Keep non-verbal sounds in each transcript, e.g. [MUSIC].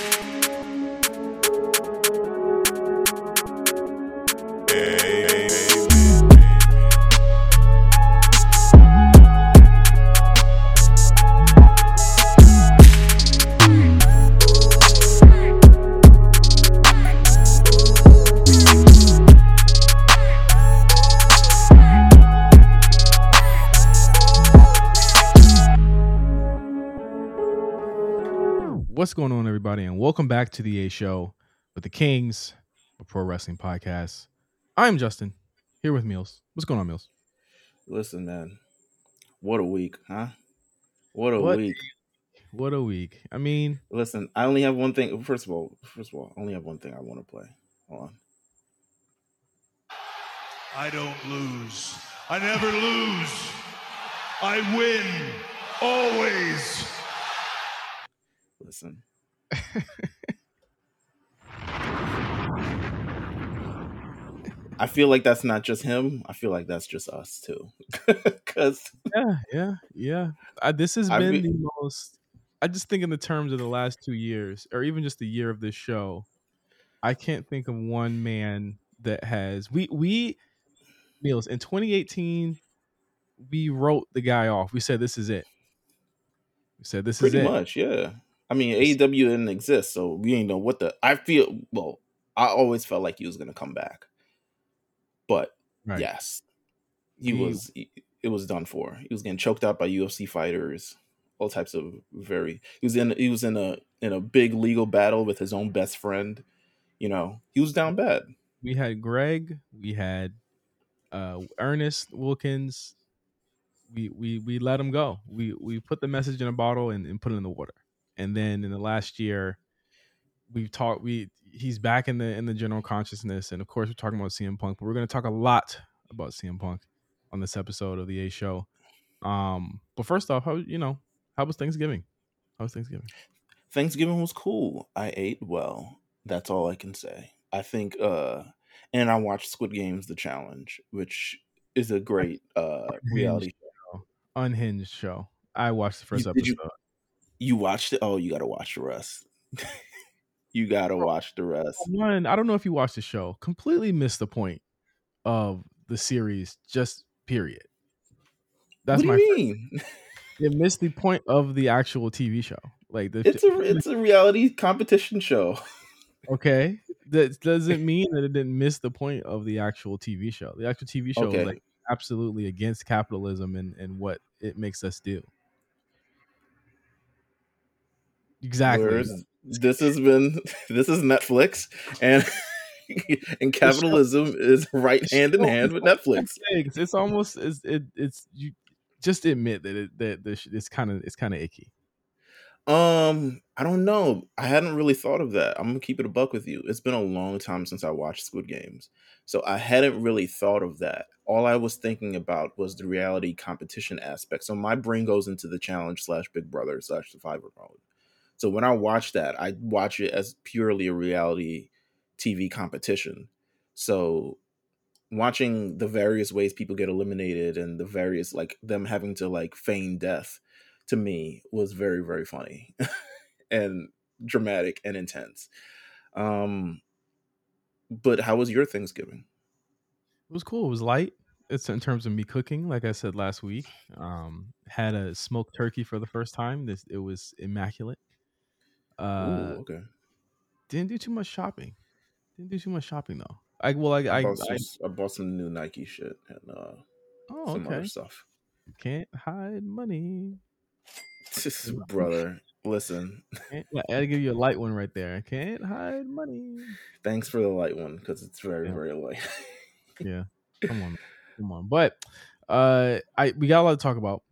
What's everybody, and welcome back to the A Show with the Kings, a pro wrestling podcast. I'm Justin, here with Meelz. What's going on, Meelz? Listen, man. What a week, huh? What a What? week. What a week! I mean, Listen, I only have one thing. First of all, first of all, I only have one thing I want to play. Hold on. I don't lose. I never lose. I win. Always. Listen. I feel like that's not just him. I feel like that's just us too. [LAUGHS] Cuz yeah, yeah, yeah. I, this has I been the most. I just think in the terms of the last two years, or even just the year of this show, I can't think of one man that has we we Meelz in 2018. We wrote the guy off. We said this is it. We said this pretty is it. Pretty much, yeah. I mean, AEW didn't exist, so we ain't know what the I feel well, I always felt like he was going to come back. But Right. yes. He was it was done for. He was getting choked out by UFC fighters, all types of very he was in he was in a in a big legal battle with his own best friend. You know, he was down bad. we had Greg, we had uh Ernest Wilkins. We we we let him go. We we put the message in a bottle and, and put it in the water. And then in the last year, we've talked we he's back in the in the general consciousness. And of course we're talking about CM Punk, but we're gonna talk a lot about CM Punk on this episode of the A show. Um but first off, how you know, how was Thanksgiving? How was Thanksgiving? Thanksgiving was cool. I ate well. That's all I can say. I think uh and I watched Squid Games The Challenge, which is a great uh reality show. Unhinged show. I watched the first You- episode. you You watched it? Oh, you gotta watch the rest. [LAUGHS] you gotta oh, watch the rest. one, I don't know if you watched the show, completely missed the point of the series, just period. That's what my do you mean? it missed the point of the actual TV show. Like the It's a [LAUGHS] it's a reality competition show. okay. That [LAUGHS] doesn't mean that it didn't miss the point of the actual TV show. The actual TV show Okay. is like absolutely against capitalism and, and what it makes us do. Exactly. Whereas this has been [LAUGHS] this is Netflix and [LAUGHS] and capitalism is right hand in hand with Netflix. It's, almost it's it, it's you just admit that it that this it's kind of it's kind of icky. Um, I don't know. I hadn't really thought of that. I'm gonna keep it a buck with you. It's been a long time since I watched Squid Games, so I hadn't really thought of that. All I was thinking about was the reality competition aspect. So my brain goes into the challenge slash Big Brother slash Survivor mode. So when I watch that, I watch it as purely a reality TV competition. So watching the various ways people get eliminated and the various like them having to like feign death to me was very very funny [LAUGHS] and dramatic and intense um but how was your thanksgiving It was cool. It was light. It's in terms of me cooking, like I said last week. Um, had a smoked turkey for the first time. This it was immaculate. Uh, Ooh, okay didn't do too much shopping. Didn't do too much shopping though. I well, I I, I, bought some, I bought some new nike shit and uh oh some okay. other stuff Can't hide money. [LAUGHS] brother listen [LAUGHS] I gotta give you a light one right there. I can't hide money. thanks for the light one because it's very Yeah. very light [LAUGHS] Yeah, come on, come on. But uh, I we got a lot to talk about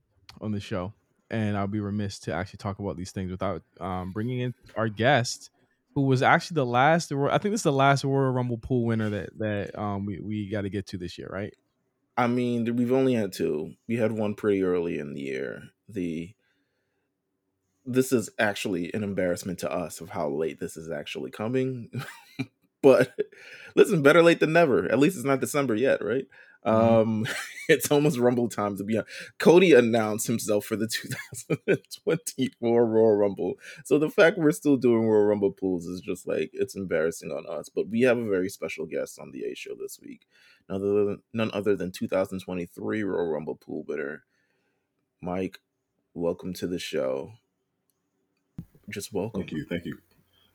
on the show, and I'll be remiss to actually talk about these things without um, bringing in our guest, who was actually the last. I think this is the last Royal Rumble pool winner that that um, we we got to get to this year, right? I mean, we've only had two. We had one pretty early in the year. The this is actually an embarrassment to us of how late this is actually coming. [LAUGHS] but listen, better late than never. At least it's not December yet, right? Mhm. Um, [LAUGHS] it's almost Rumble time to be on. Cody announced himself for the [LAUGHS] 2024 Royal Rumble. So the fact we're still doing Royal Rumble pools is just like it's embarrassing on us. But we have a very special guest on the A show this week. None other than, none other than 2023 Royal Rumble pool winner, Mike. Welcome to the show. Just welcome. Thank you, thank you,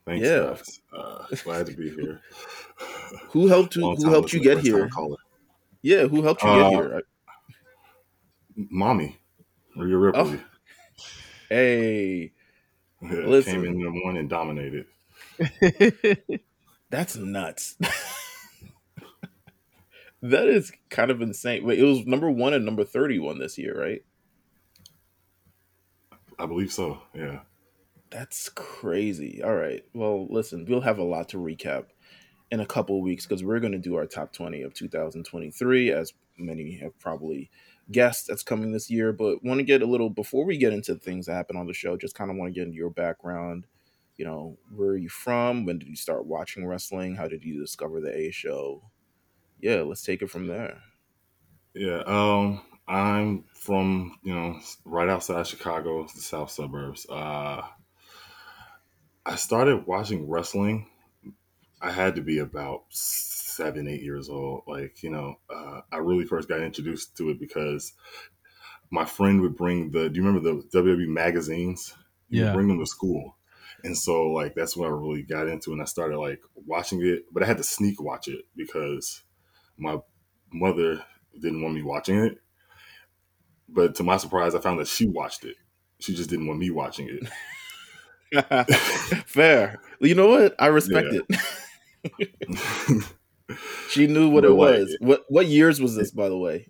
thanks, Yeah. Uh, glad to be here. [LAUGHS] Who helped you? Who helped you get here? caller. Yeah, who helped you Uh, get here? Mommy, Rhea Ripley, Oh, Hey, listen. came in the morning and dominated. [LAUGHS] that's nuts. [LAUGHS] that is kind of insane. Wait, it was number one and number thirty-one this year, right? I believe so. Yeah, That's crazy. All right. Well, listen, we'll have a lot to recap in a couple weeks because we're going to do our top 20 of 2023, as many have probably guessed that's coming this year. But want to get a little, before we get into things that happen on the show, just kind of want to get into your background. You know, where are you from? When did you start watching wrestling? How did you discover the A show? Yeah, let's take it from there. yeah. Um, I'm from you know right outside Chicago, the south suburbs. Uh, I started watching wrestling. I had to be about seven, eight years old. Like you know, uh, I really first got introduced to it because my friend would bring the. Do you remember the WWE magazines? He Yeah. bring them to school, and so like that's what I really got into, and I started like watching it. But I had to sneak watch it because my mother didn't want me watching it. But to my surprise, I found that she watched it. She just didn't want me watching it. [LAUGHS] Fair. You know what? I respect Yeah. it. [LAUGHS] she knew what But, it like, was. What what years was this, by the way?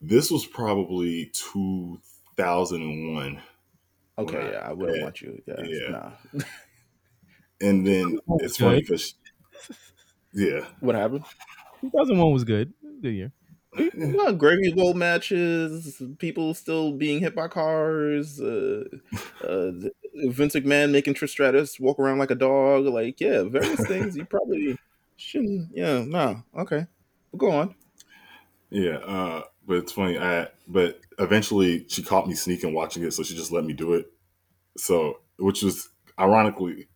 this was probably 2001. Okay, yeah, I wouldn't Yeah. want you. Yeah, Yeah. nah. [LAUGHS] And then it's funny because, yeah. What happened? 2001 was good. Good year. Well, gravy bowl matches, people still being hit by cars, uh, uh, Vince McMahon making Trish Stratus walk around like a dog. Like, yeah, various [LAUGHS] things you probably shouldn't. Yeah, no, okay, go on. Yeah, uh, but it's funny. I but eventually she caught me sneaking watching it, so she just let me do it. So, which was ironically,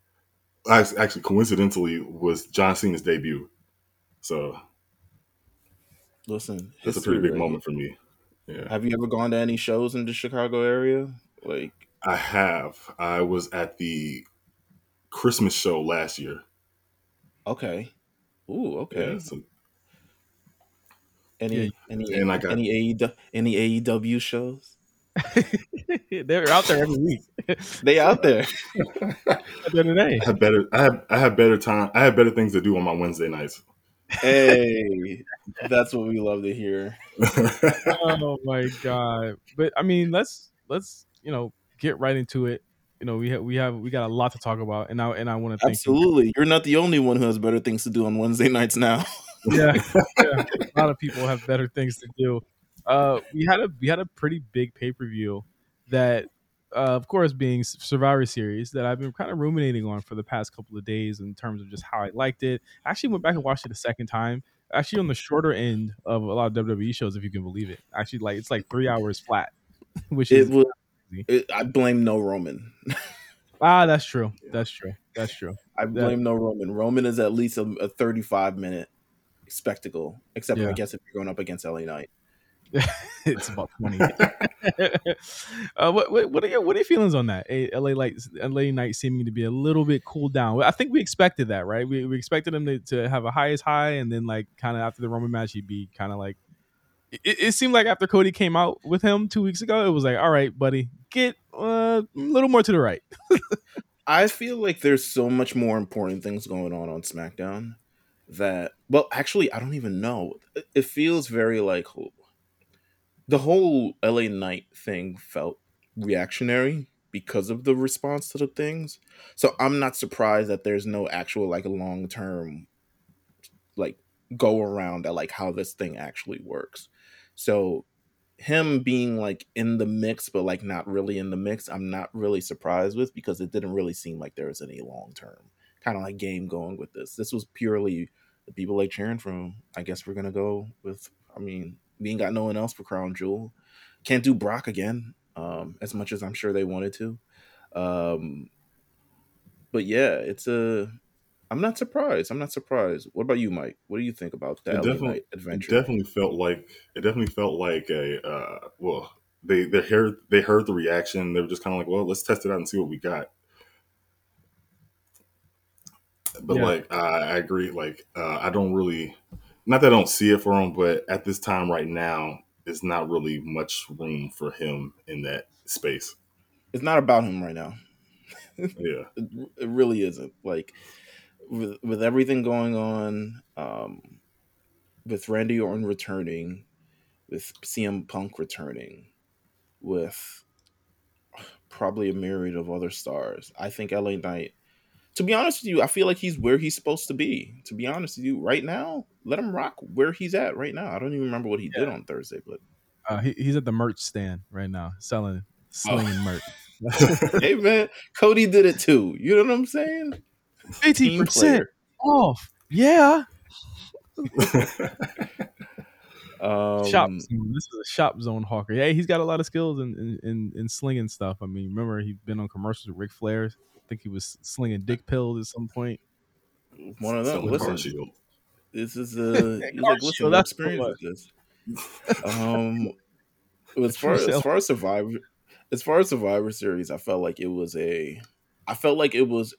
actually coincidentally, was John Cena's debut. So Listen, that's a pretty big right moment for me. Yeah, Have you ever gone to any shows in the Chicago area? Like, I have. I was at the Christmas show last year. okay, ooh, okay. Yeah, so Any Yeah, any and I got- any AEW, any AEW shows? [LAUGHS] They're out there every week. [LAUGHS] They out there. [LAUGHS] the other. I have better. I have. I have better time. I have better things to do on my Wednesday nights. hey, that's what we love to hear. oh my god! But I mean, let's let's you know get right into it. You know, we have we have we got a lot to talk about, and I and I want to thank you. Absolutely, you're not the only one who has better things to do on Wednesday nights now. [LAUGHS] Yeah, yeah, a lot of people have better things to do. Uh, we had a we had a pretty big pay per view that, uh, of course, being Survivor Series that I've been kind of ruminating on for the past couple of days in terms of just how I liked it. I actually went back and watched it a second time. Actually, on the shorter end of a lot of WWE shows, if you can believe it. Actually, like it's like three hours flat, which It is was. It, I blame no Roman. ah, that's true. That's true. That's true. I blame no Roman. Roman is at least a, a 35 minute spectacle, except Yeah. I guess if you're going up against LA Knight. [LAUGHS] it's about twenty. [LAUGHS] uh, what what what are your what are your feelings on that? A- LA like LA Knight seeming to be a little bit cooled down. I think we expected that, right? We, we expected him to, to have a highest high, and then like kind of after the Roman match, he'd be kind of like. It, it seemed like after Cody came out with him two weeks ago, it was like, all right, buddy, get uh, a little more to the right. [LAUGHS] I feel like there's so much more important things going on on SmackDown that, well, actually, I don't even know. It- feels very like the whole LA Knight thing felt reactionary because of the response to the things. So I'm not surprised that there's no actual like long term like go around at like how this thing actually works. So him being like in the mix but like not really in the mix i'm not really surprised with because it didn't really seem like there was any long term kind of like game going with this. This was purely the people like cheering for him. I guess we're gonna go with. I mean, we ain't got no one else for Crown Jewel. Can't do Brock again, um, as much as I'm sure they wanted to. Um, but yeah, it's a. I'm not surprised. I'm not surprised. What about you, Mike? What do you think about that definitely, adventure? It definitely felt like it definitely felt like a uh, well. They they heard they heard the reaction. They were just kind of like, well, let's test it out and see what we got. But yeah. like, I agree. Like, uh, I don't really, not that I don't see it for him, but at this time right now, it's not really much room for him in that space. It's not about him right now. [LAUGHS] yeah, it, it, really isn't. Like, with with everything going on, um, with Randy Orton returning, with CM Punk returning, with probably a myriad of other stars. I think LA Knight to be honest with you, I feel like he's where he's supposed to be. To be honest with you, right now, let him rock where he's at right now. I don't even remember what he yeah. did on Thursday, but uh, he, he's at the merch stand right now, selling slinging oh. merch. [LAUGHS] hey man, Cody did it too. You know what I'm saying? Eighteen percent off. Yeah. [LAUGHS] Um, shop. This is a shop zone hawker. Yeah, he's got a lot of skills in in, in, in slinging stuff. I mean, remember he's been on commercials with Ric Flair I think he was slinging dick pills at some point. One of them. Listen, this is a [LAUGHS] he's like, listen, what experience is this? [LAUGHS] Um, as far as far as Survivor, as far as Survivor Series, I felt like it was a, I felt like it was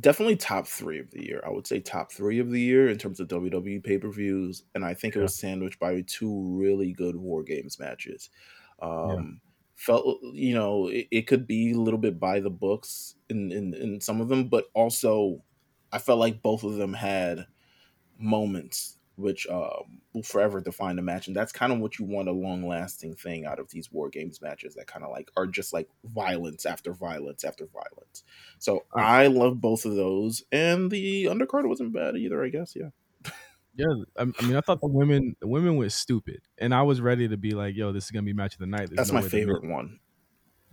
definitely top three of the year. I would say top three of the year in terms of WWE pay per views, and I think yeah. it was sandwiched by two really good War Games matches. Um, felt you know it, it, could be a little bit by the books in, in in some of them but also i felt like both of them had moments which um, will forever define the match and that's kind of what you want a long lasting thing out of these war games matches that kind of like are just like violence after violence after violence so i love both of those and the undercard wasn't bad either i guess yeah yeah, I, I, mean, I thought the women, the women were stupid, and I was ready to be like, "Yo, this is gonna be match of the night." There's That's no my favorite one.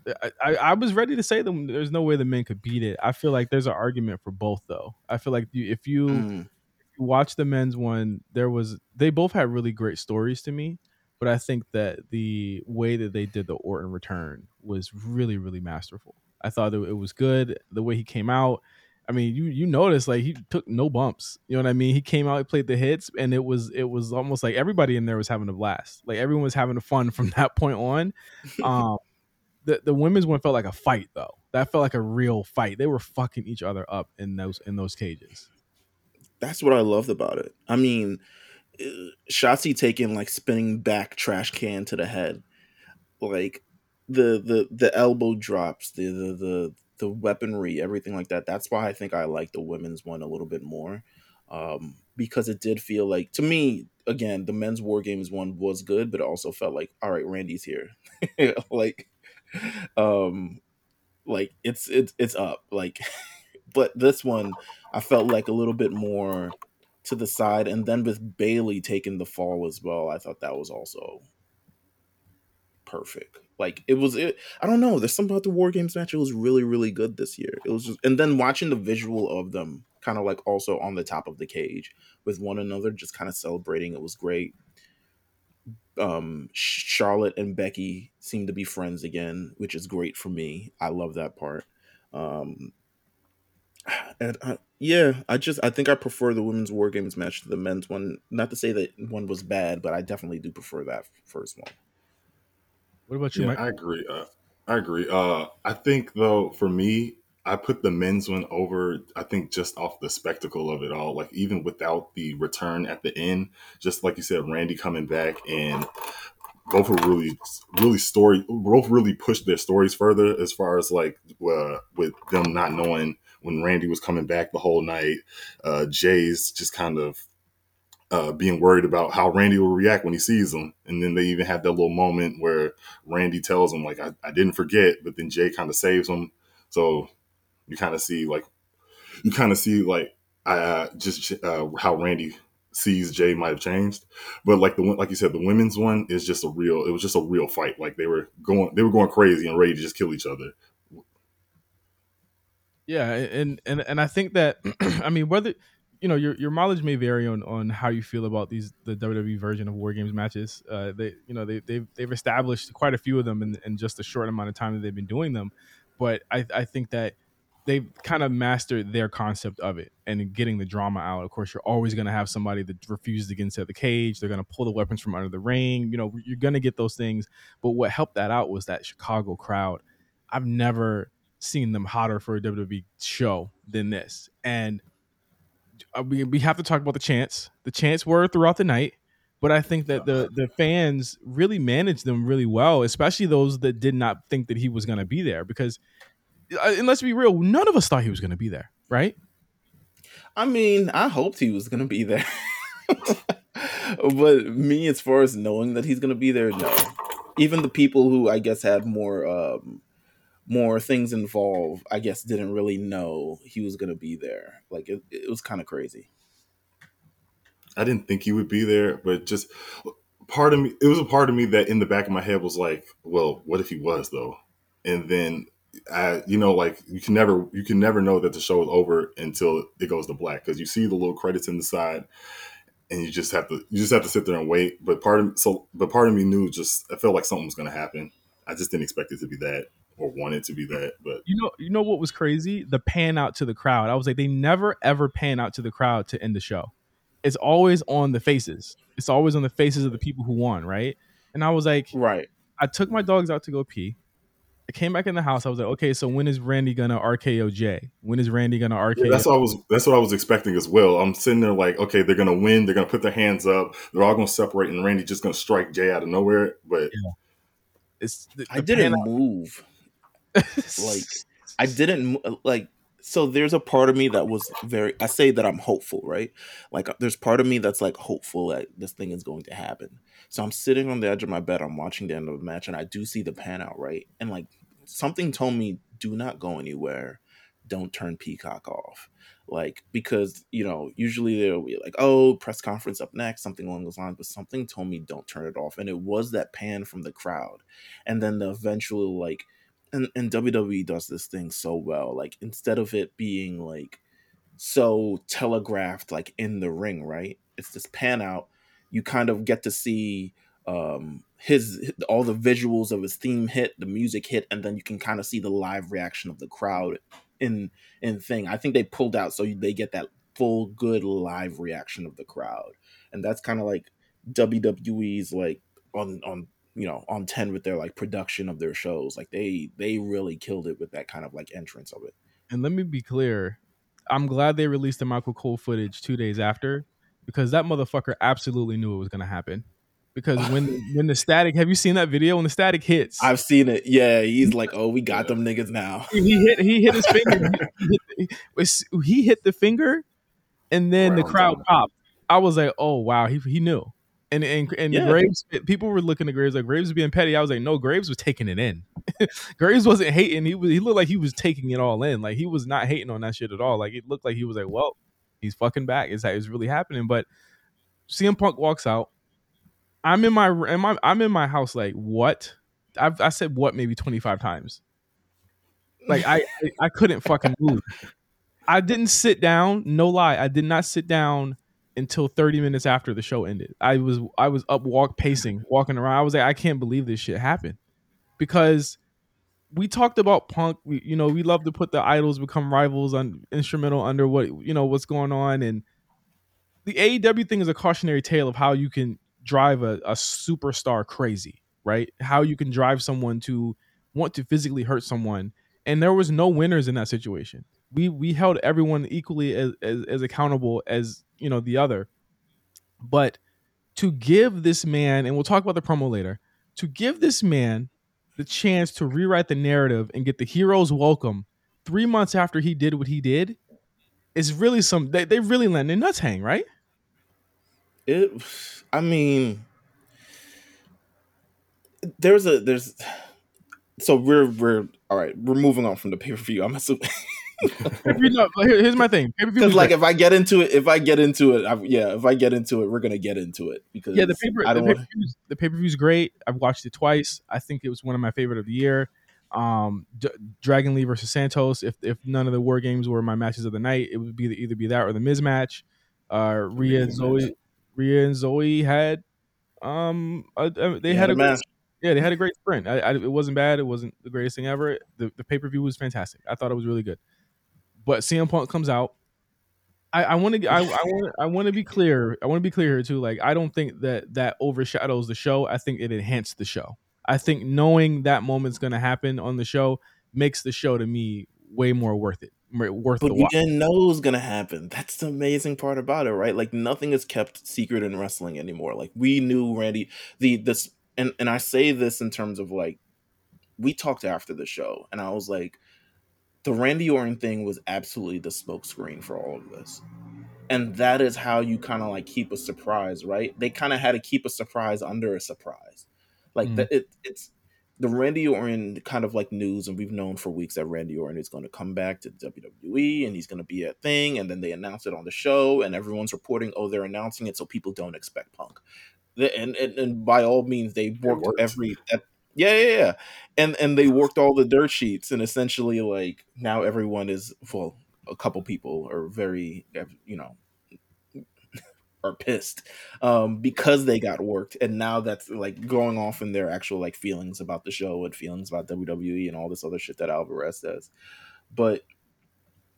I, I, I, was ready to say them. There's no way the men could beat it. I feel like there's an argument for both, though. I feel like you, if you, mm. Watch the men's one, there was they both had really great stories to me, but I think that the way that they did the Orton return was really, really masterful. I thought it was good the way he came out. I mean, you you notice like he took no bumps. You know what I mean? He came out, he played the hits, and it was it was almost like everybody in there was having a blast. Like everyone was having fun from [LAUGHS] that point on. [LAUGHS] Um, the the women's one felt like a fight though. That felt like a real fight. They were fucking each other up in those in those cages. That's what I loved about it. I mean, uh, Shotzi taking like spinning back trash can to the head, like the the the elbow drops, the the the the weaponry, everything like that. That's why I think I like the women's one a little bit more. Um, because it did feel like to me again the men's war games one was good but it also felt like all right randy's here [LAUGHS] like um like it's it's it's up like [LAUGHS] but this one i felt like a little bit more to the side and then with Bayley taking the fall as well i thought that was also perfect like it was it i don't know there's something about the war games match it was really really good this year it was just and then watching the visual of them kind of like also on the top of the cage with one another just kind of celebrating it was great um, Charlotte and Becky seem to be friends again, which is great for me. I love that part. Um, and uh, yeah, I just I think I prefer the women's war games match to the men's one. Not to say that one was bad, but I definitely do prefer that first one. What about you, yeah, Mike? I agree. Uh, I agree. Uh, I think though, for me, I put the men's one over, I think, just off the spectacle of it all. Like, even without the return at the end, just like you said, Randy coming back and both were really, really story, both really pushed their stories further as far as like uh, with them not knowing when Randy was coming back the whole night. Uh, Jey's just kind of uh, being worried about how Randy will react when he sees him. And then they even have that little moment where Randy tells him, like, I, I didn't forget, but then Jey kind of saves him. So you kind of see like you kind of see like uh, just uh, how Randy sees Jey might have changed, but like the one, like you said, the women's one is just a real. It was just a real fight. Like they were going, they were going crazy and ready to just kill each other. Yeah, and and and I think that [CLEARS THROAT] I mean whether you know your your mileage may vary on on how you feel about these the WWE version of War Games matches. Uh, they you know they they've they've established quite a few of them in, in just a short amount of time that they've been doing them, but I I think that they've kind of mastered their concept of it and getting the drama out. Of course, you're always going to have somebody that refuses to get inside the cage. They're going to pull the weapons from under the ring. You know, you're going to get those things. But what helped that out was that Chicago crowd. I've never seen them hotter for a WWE show than this. And uh, we, we have to talk about the chants. The chants were throughout the night. But I think that the the fans really managed them really well, especially those that did not think that he was going to be there. Because uh, and let's be real, none of us thought he was going to be there, right? I mean, I hoped he was going to be there. [LAUGHS] but me, as far as knowing that he's going to be there, no. Even the people who I guess had more um, more things involved, I guess didn't really know he was going to be there. Like it, it was kind of crazy. I didn't think he would be there, but just part of me, it was a part of me that in the back of my head was like, well, what if he was though? And then I, you know, like you can never, you can never know that the show is over until it goes to black because you see the little credits in the side, and you just have to, you just have to sit there and wait. But part of, so, but part of me knew just, I felt like something was going to happen. I just didn't expect it to be that or want it to be that. But you know, you know what was crazy? The pan out to the crowd. I was like, they never ever pan out to the crowd to end the show. It's always on the faces. It's always on the faces of the people who won, right? And I was like, right. I took my dogs out to go pee. I came back in the house. I was like, okay, so when is Randy gonna RKO Jey? When is Randy gonna RKO? Yeah, that's what I was. That's what I was expecting as well. I'm sitting there like, okay, they're gonna win. They're gonna put their hands up. They're all gonna separate, and Randy just gonna strike Jey out of nowhere. But yeah. it's the, the I didn't move. Like I didn't like. So there's a part of me that was very. I say that I'm hopeful, right? Like uh, there's part of me that's like hopeful that this thing is going to happen. So I'm sitting on the edge of my bed. I'm watching the end of the match, and I do see the pan out, right? And like something told me do not go anywhere don't turn peacock off like because you know usually they'll be like oh press conference up next something along those lines but something told me don't turn it off and it was that pan from the crowd and then the eventual like and, and wwe does this thing so well like instead of it being like so telegraphed like in the ring right? It's this pan out. You kind of get to see um his all the visuals of his theme hit, the music hit, and then you can kind of see the live reaction of the crowd in in thing. I think they pulled out so they get that full good live reaction of the crowd, and that's kind of like WWE's like on on you know on 10 with their like production of their shows like they they really killed it with that kind of like entrance of it. And let me be clear i'm glad they released the michael cole footage two days after because that motherfucker absolutely knew it was going to happen. Because when [LAUGHS] when the static have you seen that video? When the static hits. I've seen it. Yeah he's like oh we got them niggas now. He hit he hit his finger. [LAUGHS] He, hit, he hit the finger and then the crowd popped. I was like oh wow. He, he knew and and, and yeah. graves eh, people were looking at graves like graves was being petty i was like no graves was taking it in [LAUGHS] graves wasn't hating he was he looked like he was taking it all in like he was not hating on that shit at all like it looked like he was like well he's fucking back it's like it's really happening but CM Punk walks out I'm in my am I, I'm in my house like what? I've I said what maybe 25 times. Like I I couldn't fucking move. I didn't sit down, no lie. I did not sit down until 30 minutes after the show ended. I was I was up walk pacing, walking around. I was like I can't believe this shit happened. Because we talked about punk, we, you know, we love to put the idols become rivals on instrumental under what, you know, what's going on and the AEW thing is a cautionary tale of how you can drive a, a superstar crazy, right? How you can drive someone to want to physically hurt someone. And there was no winners in that situation. We we held everyone equally as, as, as accountable as you know the other. But to give this man, and we'll talk about the promo later, to give this man the chance to rewrite the narrative and get the hero's welcome three months after he did what he did is really some they, they really let their nuts hang, right? It I mean, there's a there's so we're we're all right. We're moving on from the pay per view. I'm assuming. [LAUGHS] no, here's my thing. Because like, if I get into it, if I get into it, I, yeah, if I get into it, we're gonna get into it because yeah, the paper, the pay per view is great. I've watched it twice. I think it was one of my favorite of the year. Um, D- Dragon Lee versus Santos. If if none of the war games were my matches of the night, it would be the, either be that or the Miz match. Uh, Rhea and Zoey, Rhea and Zoey had um uh, uh, they had a great, match. yeah they had a great sprint. I, I, it wasn't bad. It wasn't the greatest thing ever. The the pay per view was fantastic. I thought it was really good. But CM Punk comes out. I, want to I, I want I want to be clear. I want to be clear here too. Like I don't think that that overshadows the show. I think it enhanced the show. I think knowing that moment's going to happen on the show makes the show to me way more worth it. Worth But watch. didn't know it was gonna happen. That's the amazing part about it, right? Like nothing is kept secret in wrestling anymore. Like we knew Randy the this and and I say this in terms of like we talked after the show and I was like the Randy Orton thing was absolutely the smokescreen for all of this. And that is how you kind of like keep a surprise, right? They kind of had to keep a surprise under a surprise. Like Mm. that it it's the Randy Orton kind of like news, and we've known for weeks that Randy Orton is going to come back to WWE and he's going to be a thing. And then they announce it on the show, and everyone's reporting, oh, they're announcing it so people don't expect Punk. The- And and, and by all means, they worked worked. every. Yeah, yeah, yeah, and and they worked all the dirt sheets, and essentially, like now everyone is well, a couple people are very, you know, [LAUGHS] are pissed um because they got worked and now that's like going off in their actual like feelings about the show and feelings about WWE and all this other shit that Alvarez says but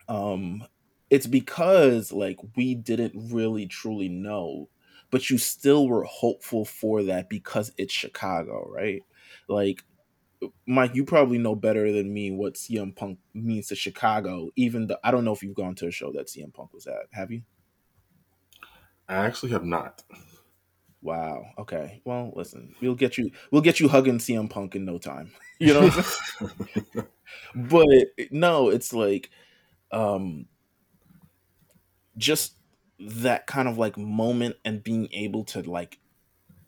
um it's because like we didn't really truly know but you still were hopeful for that because it's Chicago right like Mike, you probably know better than me what CM Punk means to Chicago. Even though I don't know if you've gone to a show that CM Punk was at. Have you? I actually have not. Wow. Okay. Well, listen, we'll get you. We'll get you hugging CM Punk in no time. [LAUGHS] You know. What I'm saying? [LAUGHS] but no, it's like, um, just that kind of like moment and being able to like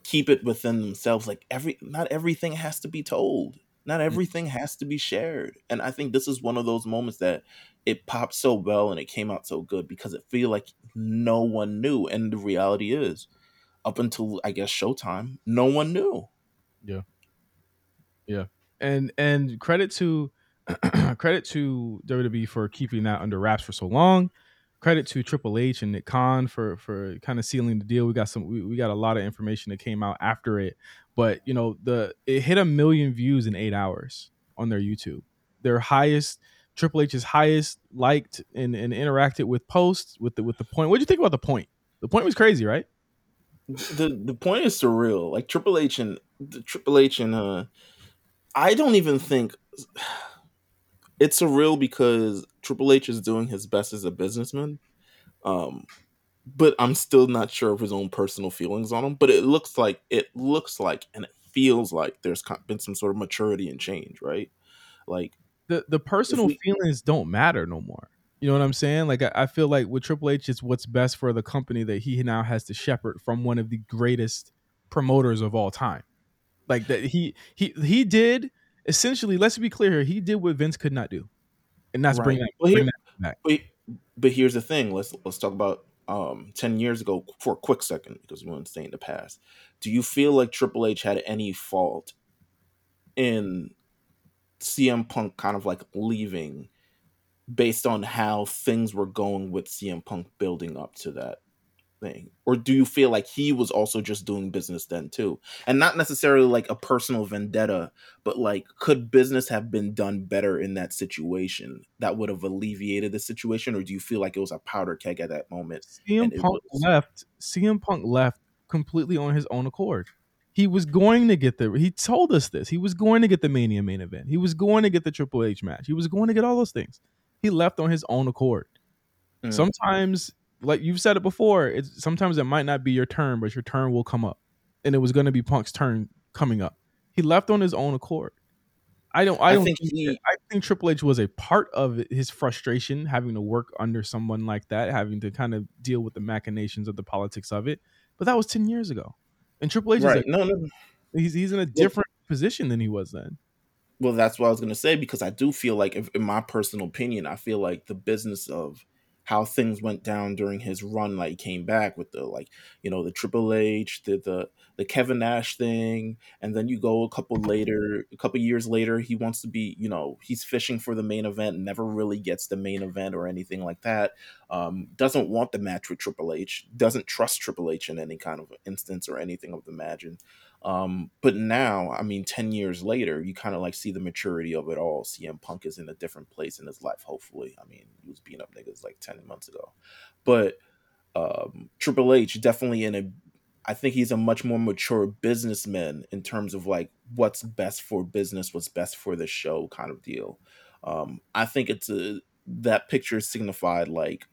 keep it within themselves. Like every, not everything has to be told. Not mm. everything has to be shared. And I think this is one of those moments that it popped so well and it came out so good because it feel like no one knew. And the reality is, up until I guess Showtime, no one knew. Yeah yeah and and credit to [CLEARS THROAT] credit to WWE for keeping that under wraps for so long. Credit to Triple H and Nick Khan for for kind of sealing the deal. We got some we, we got a lot of information that came out after it, but you know the it hit a million views in eight hours on their YouTube. Their highest Triple H's highest liked and, and interacted with posts with the with the point. What do you think about the point? The point was crazy, right? the the point is surreal. Like Triple H and the Triple H and uh I don't even think it's surreal because Triple H is doing his best as a businessman. Um but I'm still not sure of his own personal feelings on him. But it looks like it looks like and it feels like there's been some sort of maturity and change, right? Like the the personal we- feelings don't matter no more. You know what I'm saying? Like I, I feel like with Triple H, it's what's best for the company that he now has to shepherd from one of the greatest promoters of all time. Like that he he he did essentially. Let's be clear here. He did what Vince could not do, and that's bring that, Well, bring here- that back. But but here's the thing. Let's let's talk about um ten years ago for a quick second because we want to stay in the past. Do you feel like Triple H had any fault in CM Punk kind of like leaving based on how things were going with CM Punk building up to that thing? Or do you feel like he was also just doing business then too? And not necessarily like a personal vendetta, but like could business have been done better in that situation that would have alleviated the situation? Or do you feel like it was a powder keg at that moment? CM Punk was- left. CM Punk left completely on his own accord. He was going to get the. He told us this. He was going to get the Mania main event. He was going to get the Triple H match. He was going to get all those things. He left on his own accord. Mm. Sometimes, like you've said it before, it's sometimes it might not be your turn, but your turn will come up, and it was going to be Punk's turn coming up. He left on his own accord. I don't. I, I don't think think. he- I think Triple H was a part of his frustration having to work under someone like that, having to kind of deal with the machinations of the politics of it. But that was ten years ago, and Triple H Right. is No, no. he's he's in a different position than he was then. Well, that's what I was going to say because I do feel like, if, in my personal opinion, I feel like the business of how things went down during his run like he came back with the like you know the triple h the the, the kevin nash thing and then you go a couple later a couple years later he wants to be you know he's fishing for the main event never really gets the main event or anything like that um, doesn't want the match with triple h doesn't trust triple h in any kind of instance or anything of the imagine um, but now, I mean, 10 years later, you kind of like see the maturity of it all. CM Punk is in a different place in his life, hopefully. I mean, he was beating up niggas like 10 months ago. But um, Triple H definitely in a I think he's a much more mature businessman in terms of like what's best for business, what's best for the show kind of deal. Um, I think it's a that picture signified like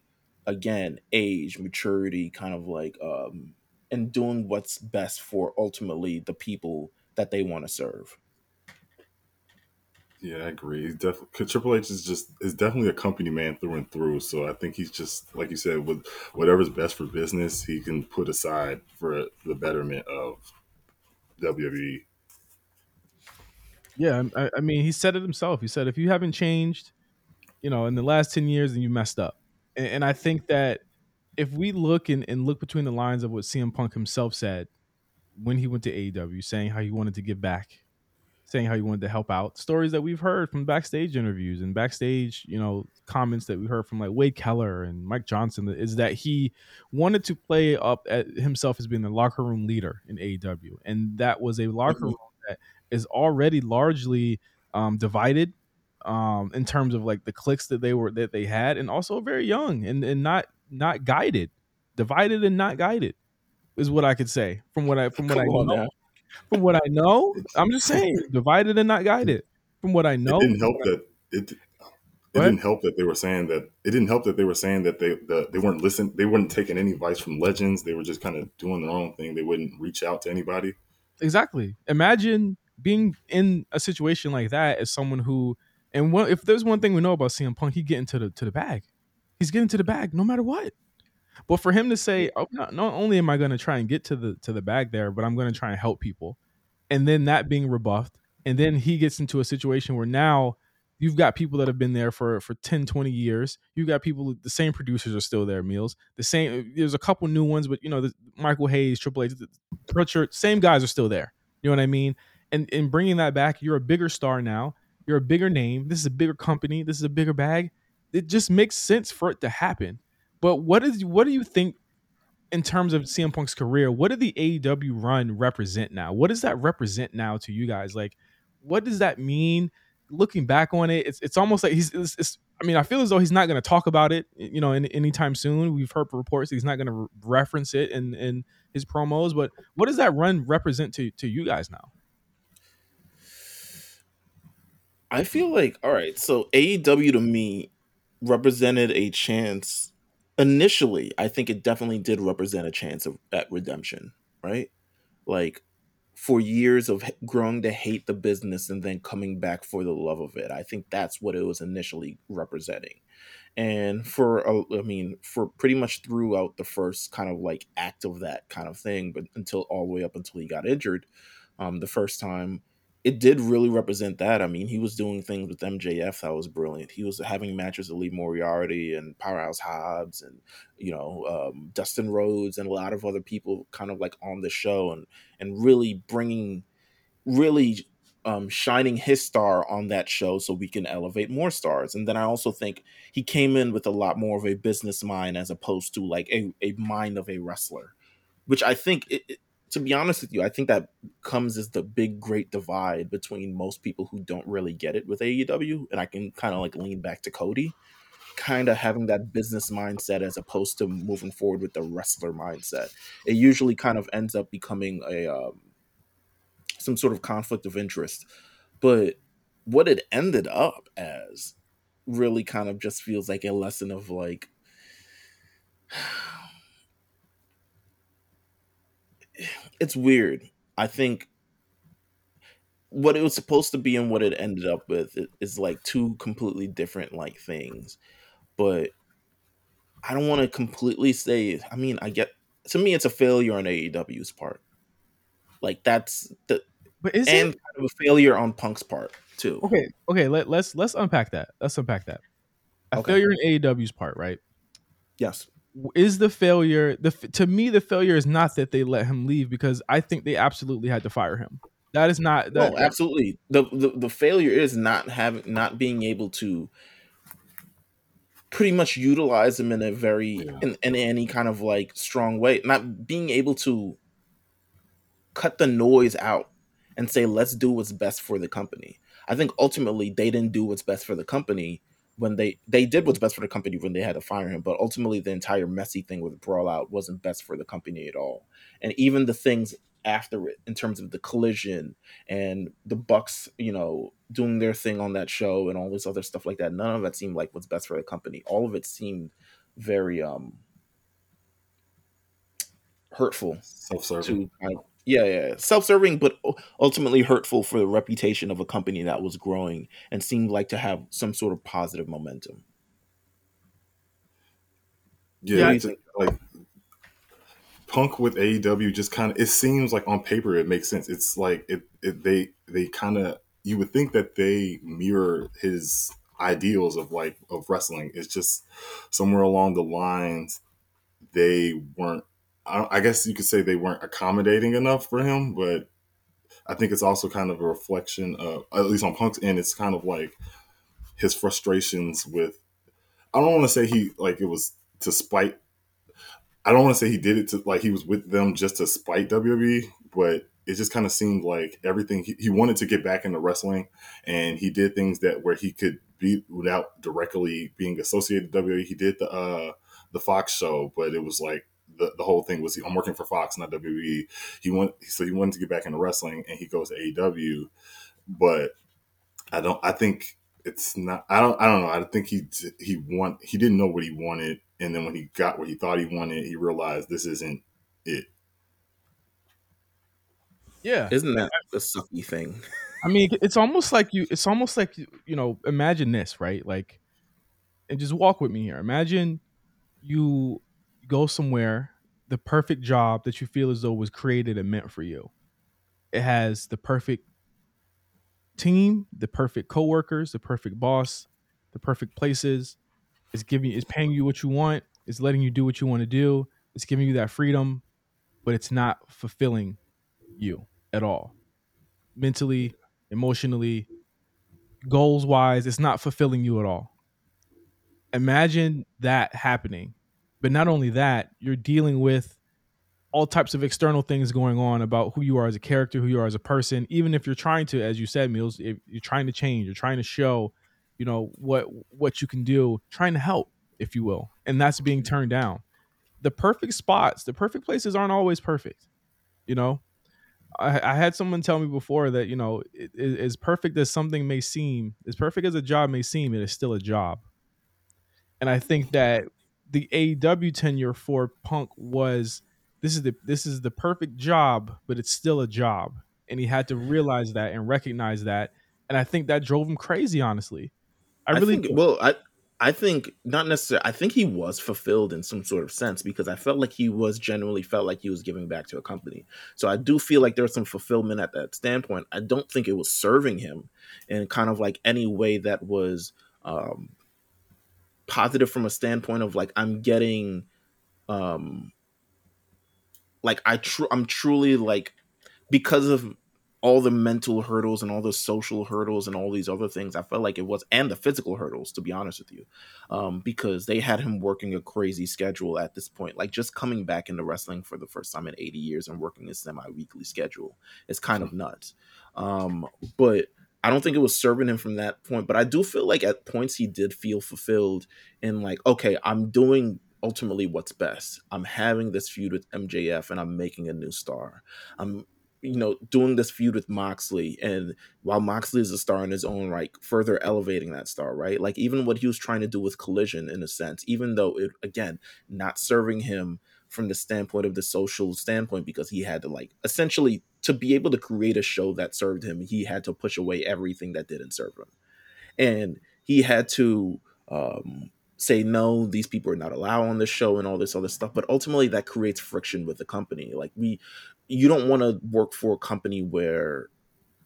again age, maturity, kind of like um, and doing what's best for ultimately the people that they want to serve. Yeah, I agree. He's definitely Triple H is just is definitely a company man through and through. So I think he's just like you said, with whatever's best for business, he can put aside for the betterment of WWE. Yeah, I, I mean, he said it himself. He said, "If you haven't changed, you know, in the last ten years, then you messed up." And, and I think that if we look and, and look between the lines of what CM Punk himself said when he went to AEW, saying how he wanted to give back, saying how he wanted to help out, stories that we've heard from backstage interviews and backstage, you know, comments that we heard from like Wade Keller and Mike Johnson is that he wanted to play up at himself as being the locker room leader in AEW, and that was a locker mm-hmm. room that is already largely um, divided um, in terms of like the clicks that they were that they had, and also very young and and not not guided, divided and not guided, is what I could say from what I from what Come I know. Now. From what I know, I'm just saying divided and not guided. From what I know, it didn't help that it. It didn't help that they were saying that it didn't help that they were saying that they the, they weren't listening they weren't taking any advice from legends they were just kind of doing their own thing they wouldn't reach out to anybody exactly imagine being in a situation like that as someone who and what, if there's one thing we know about CM Punk, he get into the to the bag he's getting to the bag no matter what. But for him to say, oh, not, not only am I going to try and get to the to the bag there, but I'm going to try and help people, and then that being rebuffed, and then he gets into a situation where now you've got people that have been there for for 10 20 years. You've got people the same producers are still there Meelz. The same there's a couple new ones but you know the, michael hayes triple h pritchard same guys are still there. You know what i mean? And in bringing that back you're a bigger star now. You're a bigger name. This is a bigger company. This is a bigger bag it just makes sense for it to happen. But what is what do you think in terms of CM Punk's career? What did the AEW run represent now? What does that represent now to you guys? Like, what does that mean? Looking back on it, it's it's almost like he's. It's, it's, I mean, I feel as though he's not going to talk about it, you know, in, anytime soon. We've heard reports he's not going to re- reference it in in his promos. But what does that run represent to to you guys now? I feel like all right. So AEW to me represented a chance initially i think it definitely did represent a chance of at redemption right? Like for years of growing to hate the business and then coming back for the love of it i think that's what it was initially representing. And for i mean for pretty much throughout the first kind of like act of that kind of thing but until all the way up until he got injured um the first time it did really represent that. I mean, he was doing things with MJF that was brilliant. He was having matches with Lee Moriarty and Powerhouse Hobbs and you know um, Dustin Rhodes and a lot of other people kind of like on the show and and really bringing, really um, shining his star on that show so we can elevate more stars. And then I also think he came in with a lot more of a business mind as opposed to like a, a mind of a wrestler, which I think it, it to be honest with you, I think that comes as the big great divide between most people who don't really get it with AEW, and I can kind of like lean back to Cody, kind of having that business mindset as opposed to moving forward with the wrestler mindset. It usually kind of ends up becoming a um, some sort of conflict of interest, but what it ended up as really kind of just feels like a lesson of like it's weird. I think what it was supposed to be and what it ended up with is like two completely different like things. But I don't want to completely say. I mean, I get to me, it's a failure on AEW's part. Like that's the but is and it? kind of a failure on Punk's part too. Okay, okay. Let, let's let's unpack that. Let's unpack that. A okay. failure in AEW's part, right? Yes. Is the failure the to me the failure is not that they let him leave because I think they absolutely had to fire him. That is not that. No, absolutely. The, the the failure is not having not being able to pretty much utilize him in a very Yeah. in, in any kind of like strong way. Not being able to cut the noise out and say, let's do what's best for the company. I think ultimately they didn't do what's best for the company when they they did what's best for the company when they had to fire him, but ultimately the entire messy thing with Brawl Out wasn't best for the company at all. And even the things after it in terms of the collision and the Bucks, you know, doing their thing on that show and all this other stuff like that, none of that seemed like what's best for the company. All of it seemed very um hurtful Self-serving. to of yeah, yeah, self-serving, but ultimately hurtful for the reputation of a company that was growing and seemed like to have some sort of positive momentum. Yeah, Yeah, it's like Punk with AEW just kind of it seems like on paper it makes sense. It's like it, it they they kind of you would think that they mirror his ideals of like of wrestling. It's just somewhere along the lines they weren't. I, guess you could say they weren't accommodating enough for him, but I think it's also kind of a reflection of at least on Punk's end. It's kind of like his frustrations with. I don't want to say he like it was to spite I don't want to say he did it to like he was with them just to spite WWE, but it just kind of seemed like everything he, he wanted to get back into wrestling, and he did things that where he could be without directly being associated with WWE. He did the uh the Fox show, but it was like the, the whole thing was he, I'm working for Fox, not WWE. He went so he wanted to get back into wrestling, and he goes to AEW, but I don't. I think it's not. I don't. I don't know. I think he he want he didn't know what he wanted, and then when he got what he thought he wanted, he realized this isn't it. yeah. Isn't that a sucky thing? I mean, it's almost like you. It's almost like you you know. Imagine this, right? Like, and just walk with me here. Imagine you go somewhere, the perfect job that you feel as though was created and meant for you. It has the perfect team, the perfect coworkers, the perfect boss, the perfect places. It's giving, it's paying you what you want. It's letting you do what you want to do. It's giving you that freedom, but it's not fulfilling you at all. Mentally, emotionally, goals wise, it's not fulfilling you at all. Imagine that happening. But not only that, you're dealing with all types of external things going on about who you are as a character, who you are as a person. Even if you're trying to, as you said, Meelz, if you're trying to change, you're trying to show, you know, what what you can do, trying to help, if you will, and that's being turned down. The perfect spots, the perfect places aren't always perfect. You know, I, I had someone tell me before that you know, it, it- as perfect as something may seem, as perfect as a job may seem, it is still a job. And I think that the AEW tenure for Punk was this is the this is the perfect job, but it's still a job, and he had to realize that and recognize that. And I think that drove him crazy. Honestly, I really think well, I I think not necessarily. I think he was fulfilled in some sort of sense because I felt like he was genuinely felt like he was giving back to a company. So I do feel like there's some fulfillment at that standpoint. I don't think it was serving him in kind of like any way that was um, positive from a standpoint of like I'm getting um like I tr- I'm truly like because of all the mental hurdles and all the social hurdles and all these other things, I felt like it was, and the physical hurdles, to be honest with you, um, because they had him working a crazy schedule at this point. Like just coming back into wrestling for the first time in 80 years and working a semi weekly schedule is kind of nuts. Um, but I don't think it was serving him from that point. But I do feel like at points he did feel fulfilled in like, okay, I'm doing ultimately what's best. I'm having this feud with MJF and I'm making a new star. I'm you know, doing this feud with Moxley, and while Moxley is a star in his own right, further elevating that star, right? Like even what he was trying to do with Collision, in a sense, even though it again not serving him from the standpoint of the social standpoint, because he had to like essentially to be able to create a show that served him, he had to push away everything that didn't serve him, and he had to um, say no these people are not allowed on this show and all this other stuff but ultimately that creates friction with the company. Like we you don't want to work for a company where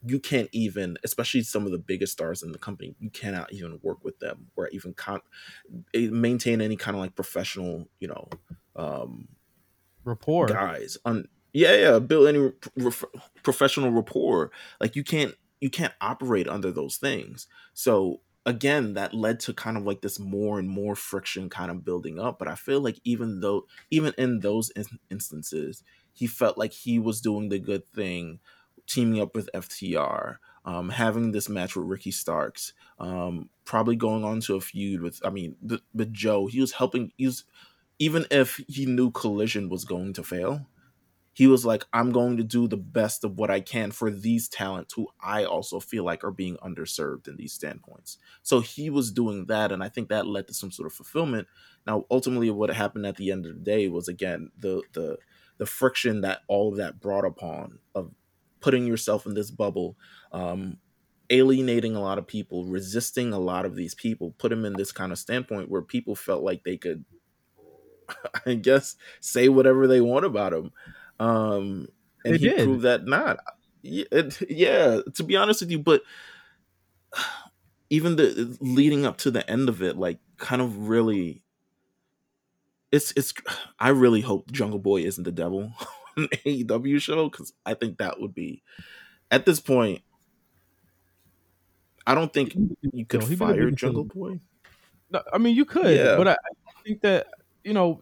you can't even, especially some of the biggest stars in the company, you cannot even work with them or even con- eh, maintain any kind of like professional, you know, um, rapport. guys on yeah yeah build any professional rapport. Like you can't you can't operate under those things. So again that led to kind of like this more and more friction kind of building up but i feel like even though even in those in- instances he felt like he was doing the good thing teaming up with ftr um, having this match with ricky starks um, probably going on to a feud with i mean with, with joe. He was helping he was even if he knew collision was going to fail he was like, I'm going to do the best of what I can for these talents who I also feel like are being underserved in these standpoints. So he was doing that, and I think that led to some sort of fulfillment. Now, ultimately, what happened at the end of the day was again the the the friction that all of that brought upon of putting yourself in this bubble, um, alienating a lot of people, resisting a lot of these people, put him in this kind of standpoint where people felt like they could, [LAUGHS] I guess, say whatever they want about him. Um, and They he did. proved that not. Yeah, it- yeah, to be honest with you, but even the leading up to the end of it, like, kind of really, it's it's. I really hope Jungle Boy isn't the devil [LAUGHS] on AEW show because I think that would be, at this point, I don't think you could the fire Jungle. Boy. No, I mean, you could, Yeah. but I, I think that you know,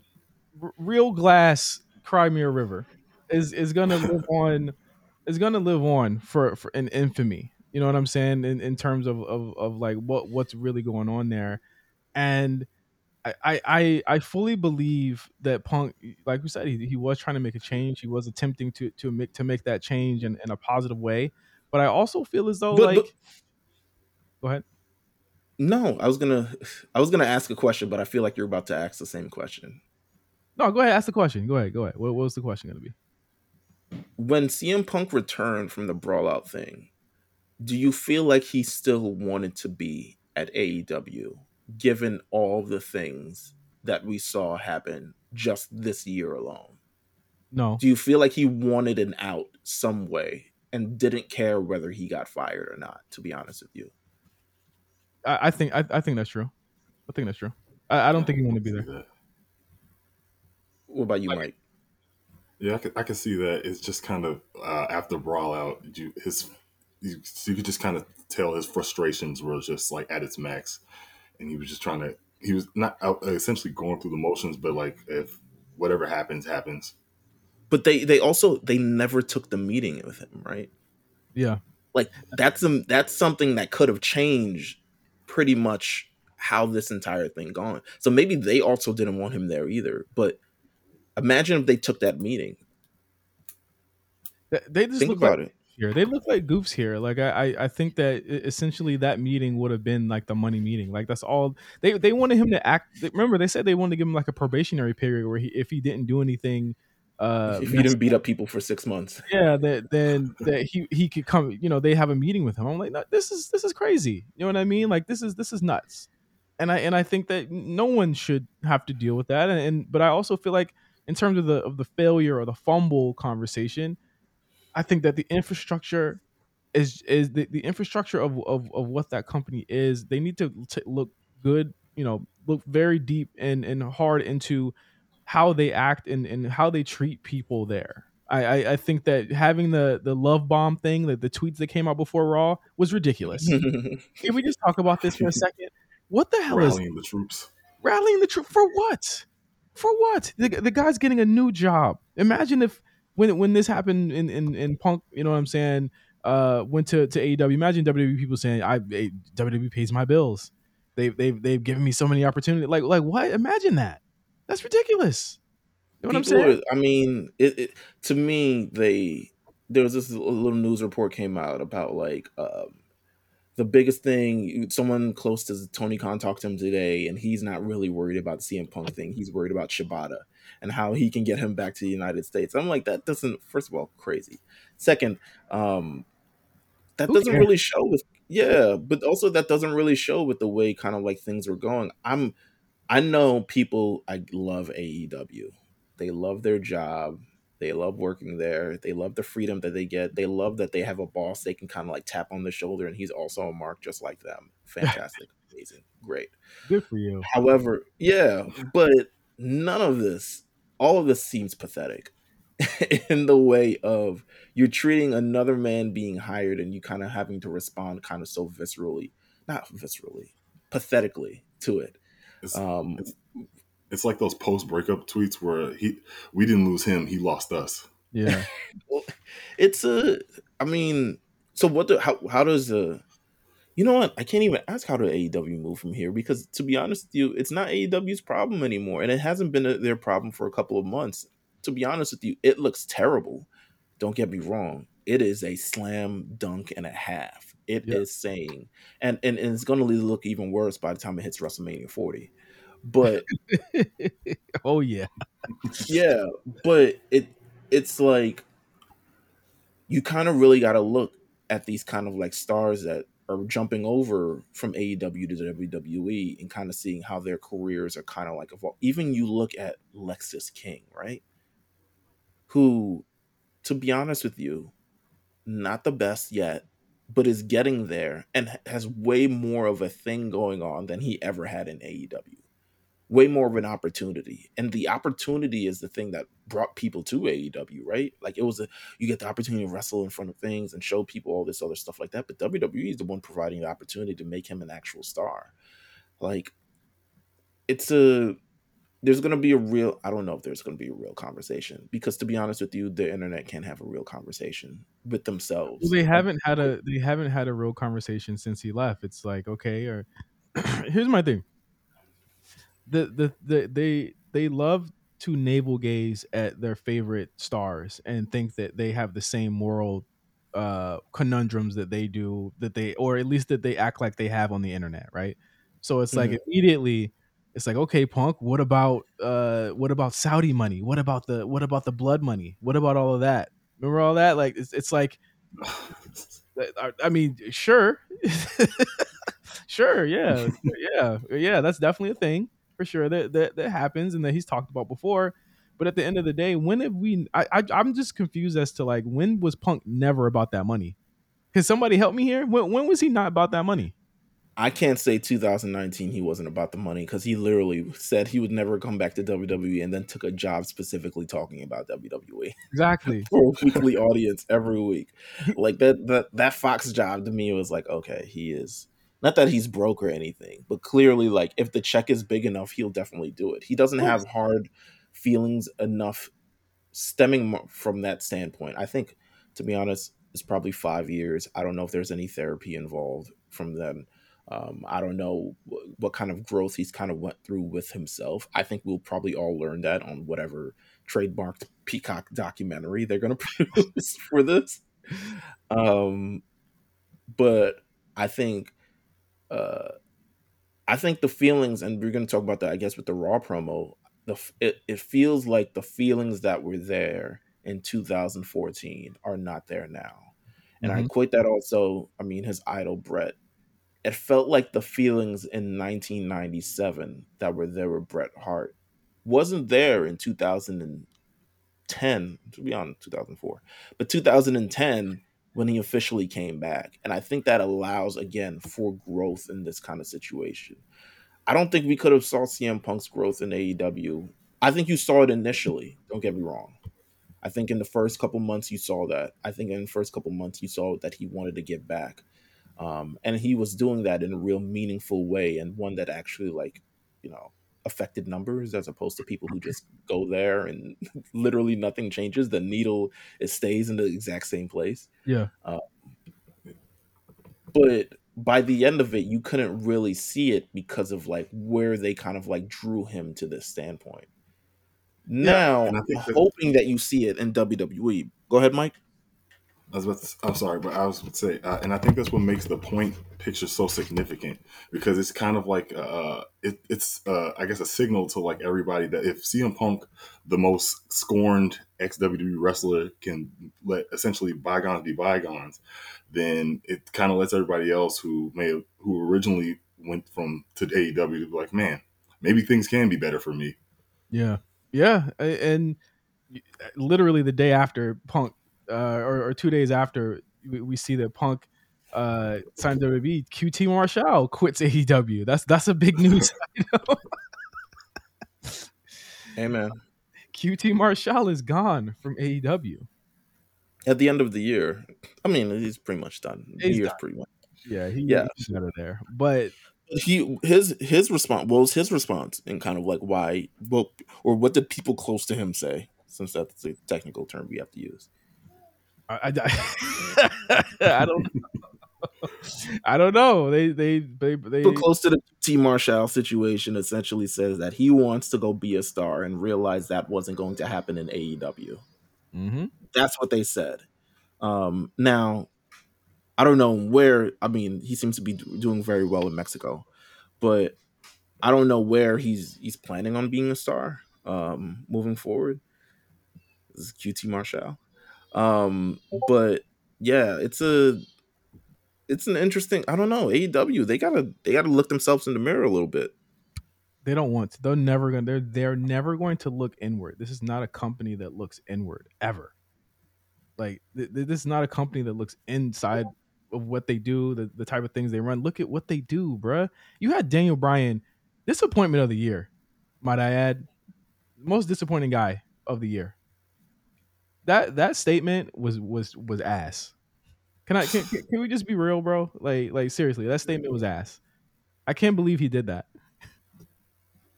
R- Real Glass, Crimea River, is is gonna live [LAUGHS] on, is gonna live on for for in infamy. You know what I'm saying in, in terms of, of of like what what's really going on there, and I I I, fully believe that Punk, like we said, he, he was trying to make a change. He was attempting to to make to make that change in, in a positive way. But I also feel as though But- like, but- go ahead. No, I was gonna, I was gonna ask a question, but I feel like you're about to ask the same question. No, go ahead. Ask the question. Go ahead. Go ahead. What, what was the question going to be? When CM Punk returned from the brawlout thing, do you feel like he still wanted to be at AEW, given all the things that we saw happen just this year alone? No. Do you feel like he wanted an out some way and didn't care whether he got fired or not? To be honest with you, I, I think I, I think that's true. I think that's true. I, I don't think he wanted to be there. that. what about you, Mike? Yeah, I could, I could see that. It's just kind of uh, after brawl out, you his you, you could just kind of tell his frustrations were just like at its max, and he was just trying to. He was not uh, essentially going through the motions, but like if whatever happens, happens. But they they also they never took the meeting with him, right? Yeah. like that's some that's something that could have changed pretty much how this entire thing gone. So maybe they also didn't want him there either. But imagine if they took that meeting. They, just Think look about like it. here. They look like goofs here. Like I, I, I think that essentially that meeting would have been like the money meeting. Like that's all they they wanted him to act. Remember, they said they wanted to give him like a probationary period where he if he didn't do anything. Uh, if you didn't beat up people for six months, yeah, that then that he he could come. You know, they have a meeting with him. I'm like, no, this is this is crazy. You know what I mean? Like this is this is nuts. And I and I think that no one should have to deal with that. And, and but I also feel like in terms of the of the failure or the fumble conversation, I think that the infrastructure is is the, the infrastructure of, of of what that company is. They need to t- look good. You know, look very deep and and hard into how they act and, and how they treat people there. I, I, I think that having the the love bomb thing, the, the tweets that came out before Raw was ridiculous. [LAUGHS] Can we just talk about this for a second? What the hell is Rallying the troops. rallying the troops for what? For what? The, the guy's getting a new job. Imagine if when when this happened in in, in Punk, you know what I'm saying? Uh, went to to AEW. Imagine WWE people saying, "I WWE pays my bills. They've they've they've given me so many opportunities." Like like what? Imagine that. That's ridiculous. You know what I'm saying? are- I mean, it, it to me they there was this little news report came out about like um, the biggest thing. Someone close to Tony Khan talked to him today, and he's not really worried about the CM Punk thing. He's worried about Shibata and how he can get him back to the United States. I'm like, that doesn't. First of all, crazy. Second, um, that Who doesn't cares? really show with yeah, but also that doesn't really show with the way kind of like things were going. I'm I know people I love AEW. They love their job. They love working there. They love the freedom that they get. They love that they have a boss they can kind of like tap on the shoulder and he's also a mark just like them. Fantastic. Amazing. Great. Good for you. However, yeah, but none of this, all of this seems pathetic [LAUGHS] in the way of you're treating another man being hired and you kind of having to respond kind of so viscerally, not viscerally, pathetically to it. It's, Um, it's, it's like those post breakup tweets where he we didn't lose him, he lost us. Yeah. [LAUGHS] it's a, I mean, so what? The, how how does the you know what? I can't even ask how the AEW move from here because, to be honest with you, it's not AEW's problem anymore, and it hasn't been a, their problem for a couple of months. To be honest with you, it looks terrible. Don't get me wrong; it is a slam dunk and a half. It is Yeah. saying, and, and and it's going to look even worse by the time it hits WrestleMania 40. But [LAUGHS] oh yeah. yeah, but it it's like you kind of really got to look at these kind of like stars that are jumping over from AEW to WWE and kind of seeing how their careers are kind of like evolved. Even you look at Lexis King, right? Who, to be honest with you, not the best yet, but is getting there and has way more of a thing going on than he ever had in AEW way more of an opportunity. And the opportunity is the thing that brought people to AEW, right? Like it was a you get the opportunity to wrestle in front of things and show people all this other stuff like that. But WWE is the one providing the opportunity to make him an actual star. Like it's a there's gonna be a real I don't know if there's gonna be a real conversation because to be honest with you, the internet can't have a real conversation with themselves. Well, they haven't had a they haven't had a real conversation since he left. It's like okay, or [CLEARS THROAT] here's my thing. The, the the they they love to navel gaze at their favorite stars and think that they have the same moral uh conundrums that they do that they or at least that they act like they have on the internet, right? So it's like Mhm. immediately it's like okay punk what about uh what about saudi money what about the what about the blood money what about all of that remember all that like it's, it's like [SIGHS] I, I mean, sure, [LAUGHS] sure, yeah, yeah, yeah. That's definitely a thing for sure that that that happens and that he's talked about before. But at the end of the day, when have we? I, I I'm just confused as to like when was Punk never about that money? Can somebody help me here? When when was he not about that money? I can't say 2019 he wasn't about the money because he literally said he would never come back to WWE and then took a job specifically talking about WWE Exactly. [LAUGHS] for a weekly audience every week. Like that that that Fox job to me was like, okay, he is not that he's broke or anything, but clearly like if the check is big enough, he'll definitely do it. He doesn't have hard feelings enough stemming from that standpoint. I think to be honest, it's probably 5 years. I don't know if there's any therapy involved from them. Um, I don't know wh- what kind of growth he's kind of went through with himself. I think we'll probably all learn that on whatever trademarked Peacock documentary they're going [LAUGHS] to produce for this. Um, but I think, uh, I think the feelings, and we're going to talk about that, I guess, with the Raw promo. The it, it feels like the feelings that were there in 2014 are not there now. And I Mhm. equate that also, I mean, his idol Bret it felt like the feelings in 1997 that were there with Bret Hart wasn't there in 2010, to be honest, 2004, but 2010 when he officially came back. And I think that allows again for growth in this kind of situation. I don't think we could have saw CM Punk's growth in AEW. I think you saw it initially. Don't get me wrong. I think in the first couple months you saw that. I think in the first couple months you saw that he wanted to get back um, and he was doing that in a real meaningful way and one that actually like you know affected numbers as opposed to people who just go there and [LAUGHS] literally nothing changes. The needle it stays in the exact same place. Yeah. Uh, but by the end of it you couldn't really see it because of like where they kind of like drew him to this standpoint. Now and I i'm hoping that you see it in wwe go ahead mike I was about to, I'm sorry, but I was going to say, uh, and I think that's what makes the point picture so significant because it's kind of like, uh, it, it's, uh, I guess, a signal to like everybody that if CM Punk, the most scorned ex WWE wrestler, can let essentially bygones be bygones, then it kind of lets everybody else who may who originally went from to AEW to be like, man, maybe things can be better for me. Yeah, yeah, and literally the day after Punk, uh, or, or two days after, we, we see that Punk uh signed WWE. QT Marshall quits AEW. That's that's a big news. [LAUGHS] Amen. QT Marshall is gone from AEW. At the end of the year, I mean, he's pretty much done. The He's year's done. pretty much. Yeah, he, Yeah. he's out of there. But He his his response. What was his response, and kind of like why? Well, or what did people close to him say? Since that's the technical term we have to use. I, I, [LAUGHS] I don't. I don't know. They they they they. People close to the T Marshall situation essentially says that he wants to go be a star and realize that wasn't going to happen in AEW. Mhm. That's what they said. Um, now, I don't know where. I mean, he seems to be do- doing very well in Mexico, but I don't know where he's he's planning on being a star um, moving forward. This is QT Marshall, um, but yeah, it's a it's an interesting. I don't know AEW. They gotta they gotta look themselves in the mirror a little bit. They don't want to. They're never gonna. They're they're never going to look inward. This is not a company that looks inward ever. Like th- th- this is not a company that looks inside of what they do, the, the type of things they run. Look at what they do, bruh. You had Daniel Bryan, disappointment of the year, might I add, most disappointing guy of the year. That that statement was was was ass. Can I can, can we just be real, bro? Like like seriously, that statement was ass. I can't believe he did that.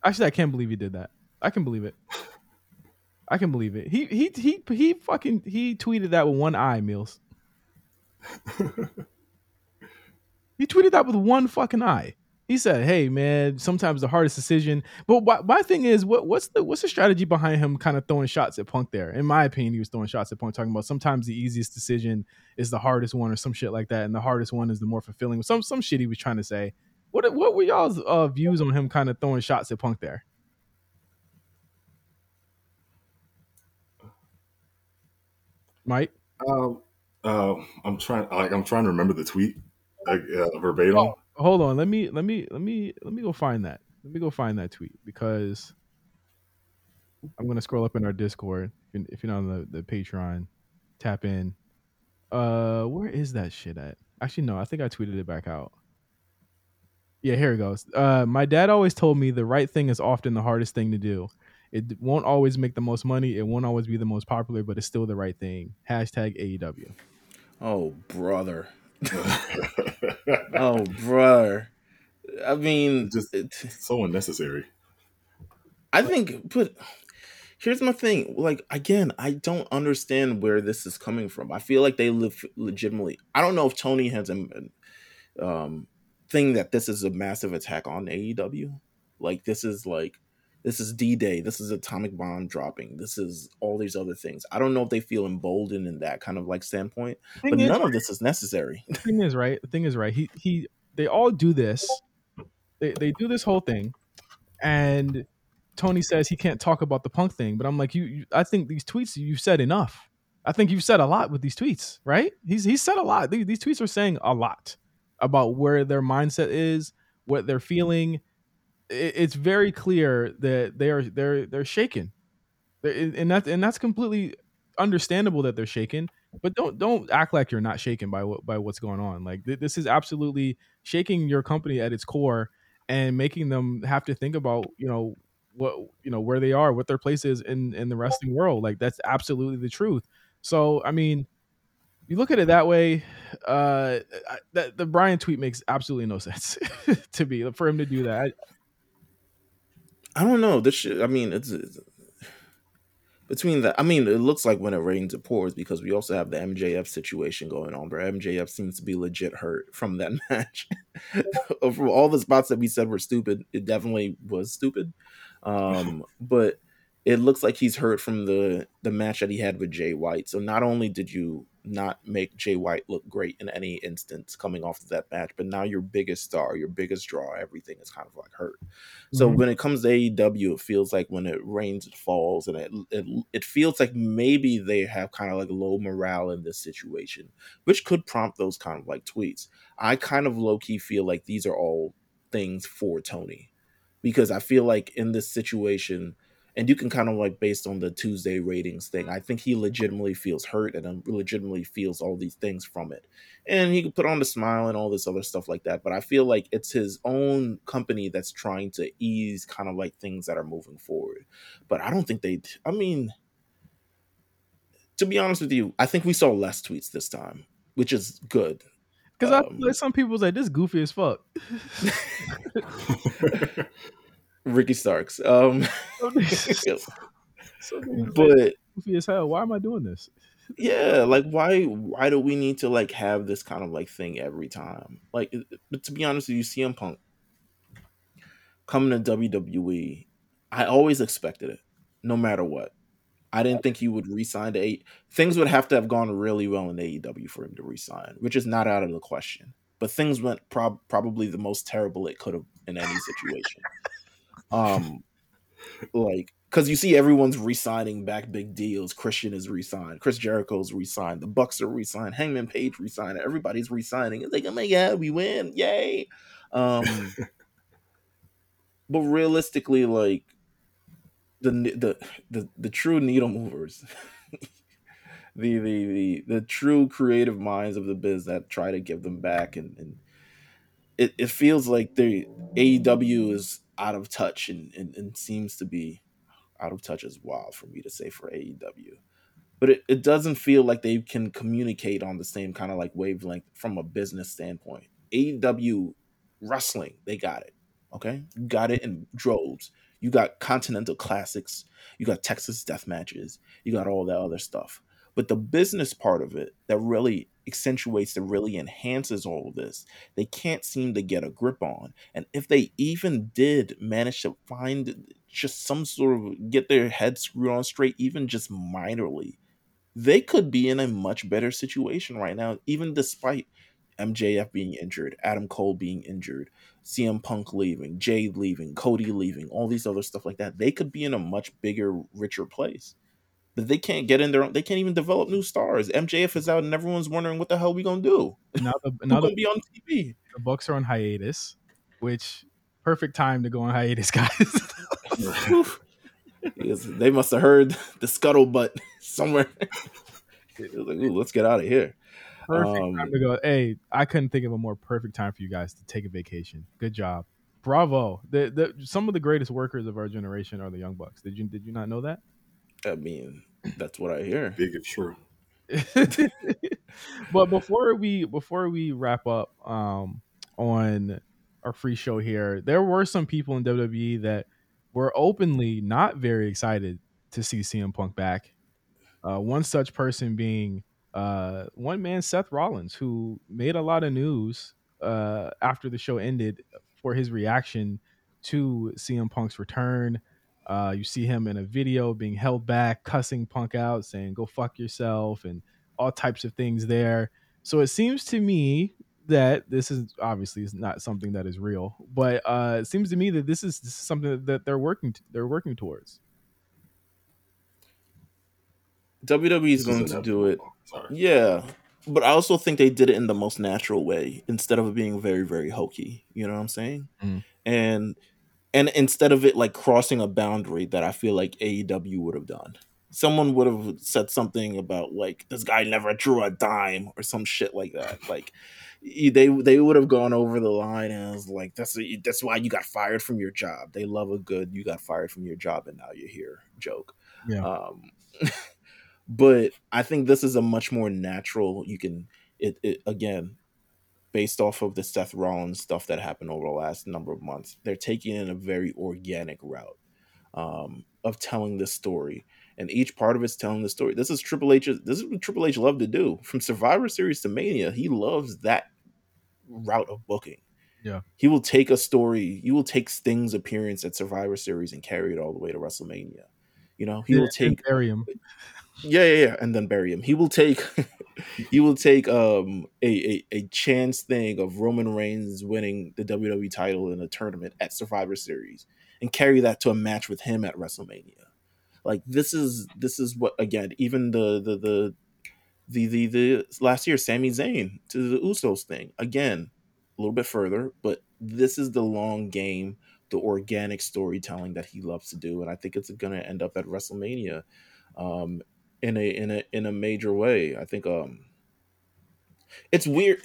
Actually, I can't believe he did that. I can believe it. I can believe it. He he he he fucking he tweeted that with one eye, Meelz. [LAUGHS] he tweeted that with one fucking eye. He said, "Hey man, sometimes the hardest decision." But why, my thing is, what what's the what's the strategy behind him kind of throwing shots at Punk there? In my opinion, he was throwing shots at Punk, talking about sometimes the easiest decision is the hardest one, or some shit like that, and the hardest one is the more fulfilling. Some some shit he was trying to say. What what were y'all's uh, views on him kind of throwing shots at Punk there? Mike, Um, uh, I'm trying. Like, I'm trying to remember the tweet like, uh, verbatim. Oh. Hold on. Let me let me let me let me go find that. Let me go find that tweet because I'm gonna scroll up in our Discord. If you're, not on the, the Patreon, tap in. Uh, where is that shit at? Actually, no. I think I tweeted it back out. Yeah, here it goes. Uh, my dad always told me the right thing is often the hardest thing to do. It won't always make the most money. It won't always be the most popular, but it's still the right thing. Hashtag AEW. Oh brother, [LAUGHS] oh brother. I mean, Just- so unnecessary. I think, but here's my thing. Like again, I don't understand where this is coming from. I feel like they live legitimately. I don't know if Tony has a um thing that this is a massive attack on AEW. Like this is like this is D Day. This is atomic bomb dropping. This is all these other things. I don't know if they feel emboldened in that kind of like standpoint. But is- none of this is necessary. the thing is right the thing is right he he they all do this they, they do this whole thing and tony says he can't talk about the punk thing but i'm like you, you i think these tweets you've said enough i think you've said a lot with these tweets right he's he's said a lot these, these tweets are saying a lot about where their mindset is what they're feeling it, it's very clear that they are they're they're shaken and that's and that's completely understandable that they're shaken but don't don't act like you're not shaken by what by what's going on. Like th- this is absolutely shaking your company at its core and making them have to think about you know what you know where they are, what their place is in in the wrestling world. Like that's absolutely the truth. So I mean, you look at it that way. Uh, that the Bryan tweet makes absolutely no [LAUGHS] sense to me for him to do that. I don't know. This shit, I mean, it's, it's between that. I mean, it looks like when it rains, it pours because we also have the MJF situation going on, where MJF seems to be legit hurt from that [LAUGHS] match. from all the spots that we said were stupid, it definitely was stupid. Um, [LAUGHS] but it looks like he's hurt from the the match that he had with Jay White. So not only did you not make Jay White look great in any instance coming off of that match, but now your biggest star, your biggest draw, everything is kind of like hurt. So Mhm. when it comes to AEW, it feels like when it rains, it falls, and it it, it feels like maybe they have kind of like low morale in this situation, which could prompt those kind of like tweets. I kind of low key feel like these are all things for Tony, because I feel like in this situation, and you can kind of like based on the Tuesday ratings thing, I think he legitimately feels hurt and um, legitimately feels all these things from it. And he can put on the smile and all this other stuff like that. But I feel like it's his own company that's trying to ease kind of like things that are moving forward. But I don't think they. I mean, to be honest with you, I think we saw less tweets this time, which is good. Because um, I feel like some people say this goofy as fuck. [LAUGHS] [LAUGHS] [LAUGHS] Ricky Starks. Um, [LAUGHS] [LAUGHS] [LAUGHS] but goofy as hell. Why am I doing this? yeah, like why why do we need to like have this kind of like thing every time? Like, but to be honest with you, CM Punk coming to WWE, I always expected it, no matter what. I didn't think he would resign to eight. Things would have to have gone really well in AEW for him to resign, which is not out of the question. But things went prob- probably the most terrible it could have in any situation. Um, like because you see everyone's re-signing back big deals. Christian is re-signed. Chris Jericho's re-signed. The Bucks are re-signed. Hangman Page re-signed. Everybody's re-signing. It's like, oh my god, we win! Yay! Um, but realistically, like the the the, the true needle movers, [LAUGHS] the, the the the true creative minds of the biz that try to give them back, and, and it, it feels like the AEW is out of touch and, and, and seems to be out of touch as wild for me to say for AEW. But it, it doesn't feel like they can communicate on the same kind of like wavelength from a business standpoint. AEW wrestling, they got it. Okay. Got it in droves. You got continental classics, you got Texas death matches, you got all that other stuff. But the business part of it that really accentuates, that really enhances all of this, they can't seem to get a grip on. And if they even did manage to find just some sort of get their head screwed on straight, even just minorly, they could be in a much better situation right now, even despite MJF being injured, Adam Cole being injured, CM Punk leaving, Jade leaving, Cody leaving, all these other stuff like that. They could be in a much bigger, richer place but they can't get in there. They can't even develop new stars. MJF is out, and everyone's wondering what the hell we gonna do. Now, the, now gonna be on TV. The Bucks are on hiatus, which perfect time to go on hiatus, [LAUGHS] guys. they must have heard the scuttlebutt [LAUGHS] somewhere. [LAUGHS] like, let's get out of here. Perfect um, time to go. Hey, I couldn't think of a more perfect time for you guys to take a vacation. Good job. Bravo. The, the some of the greatest workers of our generation are the young bucks. Did you did you not know that? I mean, that's what I hear. Big and [LAUGHS] true. but before we before we wrap up um, on our free show here, there were some people in WWE that were openly not very excited to see CM Punk back. Uh, one such person being uh, one man Seth Rollins, who made a lot of news uh, after the show ended for his reaction to CM Punk's return. Uh, you see him in a video being held back, cussing Punk out, saying "Go fuck yourself" and all types of things there. So it seems to me that this is obviously is not something that is real, but uh, it seems to me that this is, this is something that they're working to, they're working towards. WWE is going to do it. Sorry. Yeah, but I also think they did it in the most natural way instead of being very very hokey. You know what I'm saying? Mm. And and instead of it like crossing a boundary that I feel like AEW would have done. Someone would have said something about like this guy never drew a dime or some shit like that. Like they they would have gone over the line and was like that's a, that's why you got fired from your job. They love a good you got fired from your job and now you're here joke. Yeah. Um, [LAUGHS] but I think this is a much more natural. You can it, it again based off of the Seth Rollins stuff that happened over the last number of months. They're taking in a very organic route um, of telling this story, and each part of it's telling the story. This is Triple H. This is what Triple H loved to do from Survivor Series to Mania. He loves that route of booking. Yeah, he will take a story. He will take Sting's appearance at Survivor Series and carry it all the way to WrestleMania. You know, he yeah, will take. [LAUGHS] Yeah, yeah, yeah, and then bury him. He will take [LAUGHS] he will take um a, a, a chance thing of Roman Reigns winning the WWE title in a tournament at Survivor Series and carry that to a match with him at WrestleMania. Like this is this is what again even the the the the the, the last year Sami Zayn to the Usos thing again a little bit further, but this is the long game the organic storytelling that he loves to do, and I think it's going to end up at WrestleMania um, in a in a in a major way. I think um, it's weird.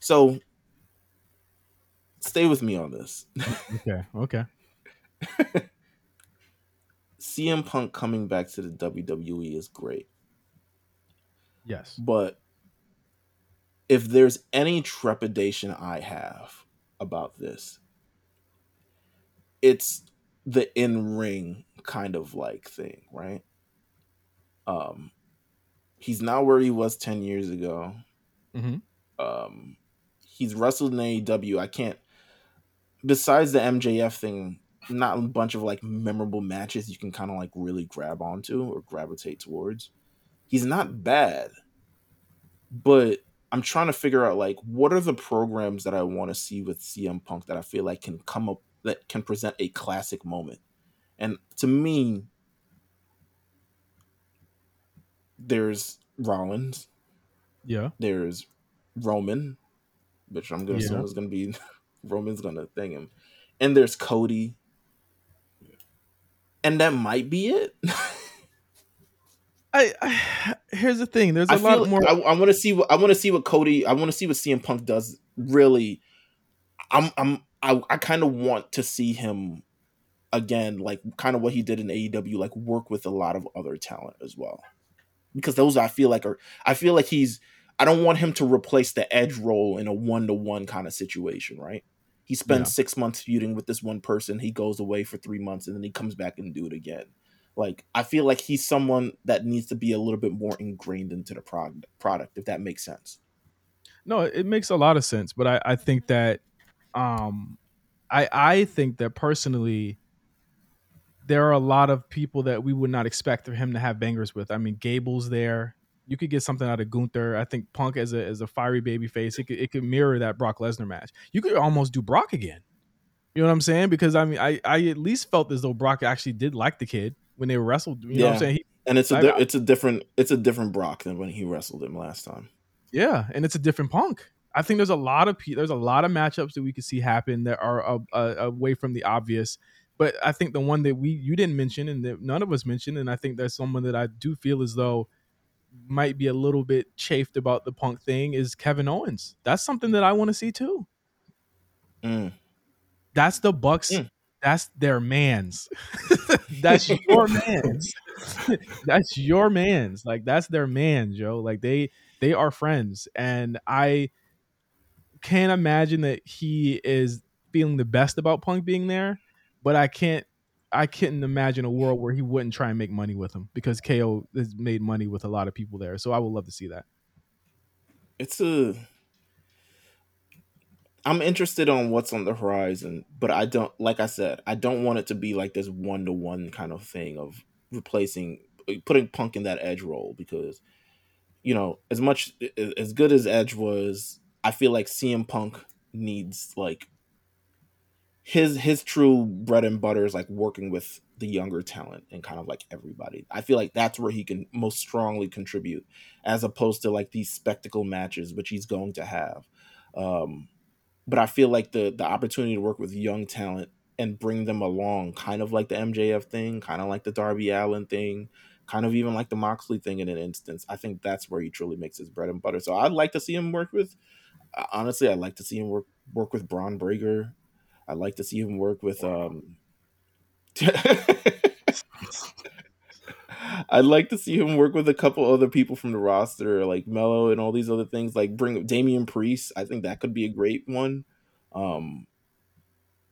So stay with me on this. Okay. Okay. [LAUGHS] CM Punk coming back to the WWE is great. Yes. But if there's any trepidation I have about this, it's the in ring kind of like thing, right? Um, he's not where he was 10 years ago. Mhm. Um, he's wrestled in AEW. I can't, besides the MJF thing, not a bunch of like memorable matches you can kind of like really grab onto or gravitate towards. He's not bad, but I'm trying to figure out like what are the programs that I want to see with CM Punk that I feel like can come up that can present a classic moment. And to me, there's Rollins, Yeah. there's Roman, which I'm gonna Yeah. assume is gonna be [LAUGHS] Roman's gonna thing him, and there's Cody, and that might be it. I, I here's the thing. There's a I lot feel more. I, I want to see what I want to see what Cody. I want to see what CM Punk does. Really, I'm I'm I, I kind of want to see him again, like kind of what he did in AEW, like work with a lot of other talent as well, because those I feel like are I feel like he's. I don't want him to replace the edge role in a one to one kind of situation, right? He spends Yeah. six months feuding with this one person. He goes away for three months and then he comes back and do it again. Like I feel like he's someone that needs to be a little bit more ingrained into the product, product if that makes sense. No, it makes a lot of sense, but I, I think that um I I think that personally there are a lot of people that we would not expect for him to have bangers with. I mean, Gable's there. You could get something out of Gunther. I think Punk as a as a fiery baby face, it could it could mirror that Brock Lesnar match. You could almost do Brock again. You know what I'm saying? Because I mean, I I at least felt as though Brock actually did like the kid when they wrestled. You know what I'm saying? He, And it's a di- it's a different it's a different Brock than when he wrestled him last time. Yeah, and it's a different Punk. I think there's a lot of pe- there's a lot of matchups that we could see happen that are uh, uh, away from the obvious. But I think the one that we you didn't mention and that none of us mentioned, and I think that's someone that I do feel as though might be a little bit chafed about the Punk thing is Kevin Owens. That's something that I want to see too. Mm. That's the Bucks. Mm. That's their man's. [LAUGHS] that's your man's. [LAUGHS] that's your man's. Like that's their man, Joe. Like they they are friends, and I can't imagine that he is feeling the best about Punk being there, but I can't. I couldn't imagine a world where he wouldn't try and make money with him because KO has made money with a lot of people there. So I would love to see that. It's a I'm interested on what's on the horizon, but I don't like I said, I don't want it to be like this one to one kind of thing of replacing putting Punk in that edge role because you know, as much as good as Edge was, I feel like CM Punk needs like his his true bread and butter is like working with the younger talent and kind of like everybody. I feel like that's where he can most strongly contribute, as opposed to like these spectacle matches which he's going to have. Um, but I feel like the the opportunity to work with young talent and bring them along, kind of like the MJF thing, kind of like the Darby Allin thing, kind of even like the Moxley thing in an instance. I think that's where he truly makes his bread and butter. So I'd like to see him work with. Honestly, I'd like to see him work work with Bron Breakker. I'd like to see him work with. um [LAUGHS] I'd like to see him work with a couple other people from the roster, like Melo and all these other things. Like bring Damian Priest. I think that could be a great one. Um,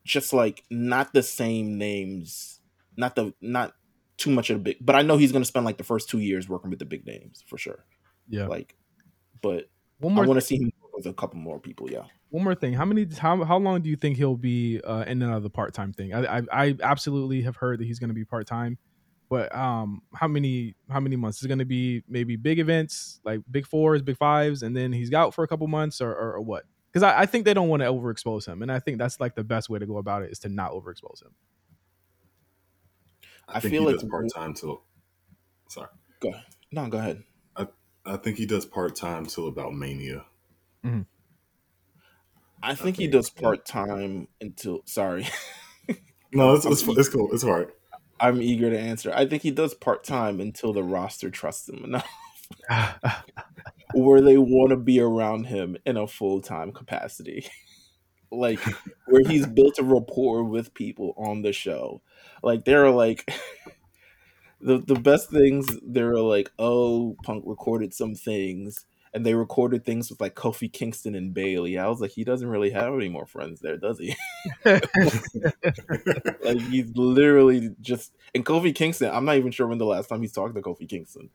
just like not the same names, not the not too much of the big. But I know he's going to spend like the first two years working with the big names for sure. Yeah. Like, but One I want to see him work with a couple more people. Yeah. one more thing. How many? How how long do you think he'll be uh, in and out of the part time thing? I, I I absolutely have heard that he's going to be part time, but um, how many how many months is going to be? Maybe big events like big fours, big fives, and then he's out for a couple months, or or, or what? Because I, I think they don't want to overexpose him, and I think that's like the best way to go about it is to not overexpose him. I, I think feel he like- does part time till. Sorry, Go. Ahead. No, go ahead. I I think he does part time till about Mania. Mm-hmm. I think he does part time until. Sorry. [LAUGHS] No, it's it's, [LAUGHS] it's cool. It's hard. I'm eager to answer. I think he does part time until the roster trusts him enough, [LAUGHS] where they want to be around him in a full time capacity, like where he's built a rapport with people on the show. Like there are like the the best things. There are like, oh, Punk recorded some things, and they recorded things with like Kofi Kingston and Bayley. I was like, he doesn't really have any more friends there, does he? [LAUGHS] [LAUGHS] like he's literally just and Kofi Kingston. I'm not even sure when the last time he's talked to Kofi Kingston.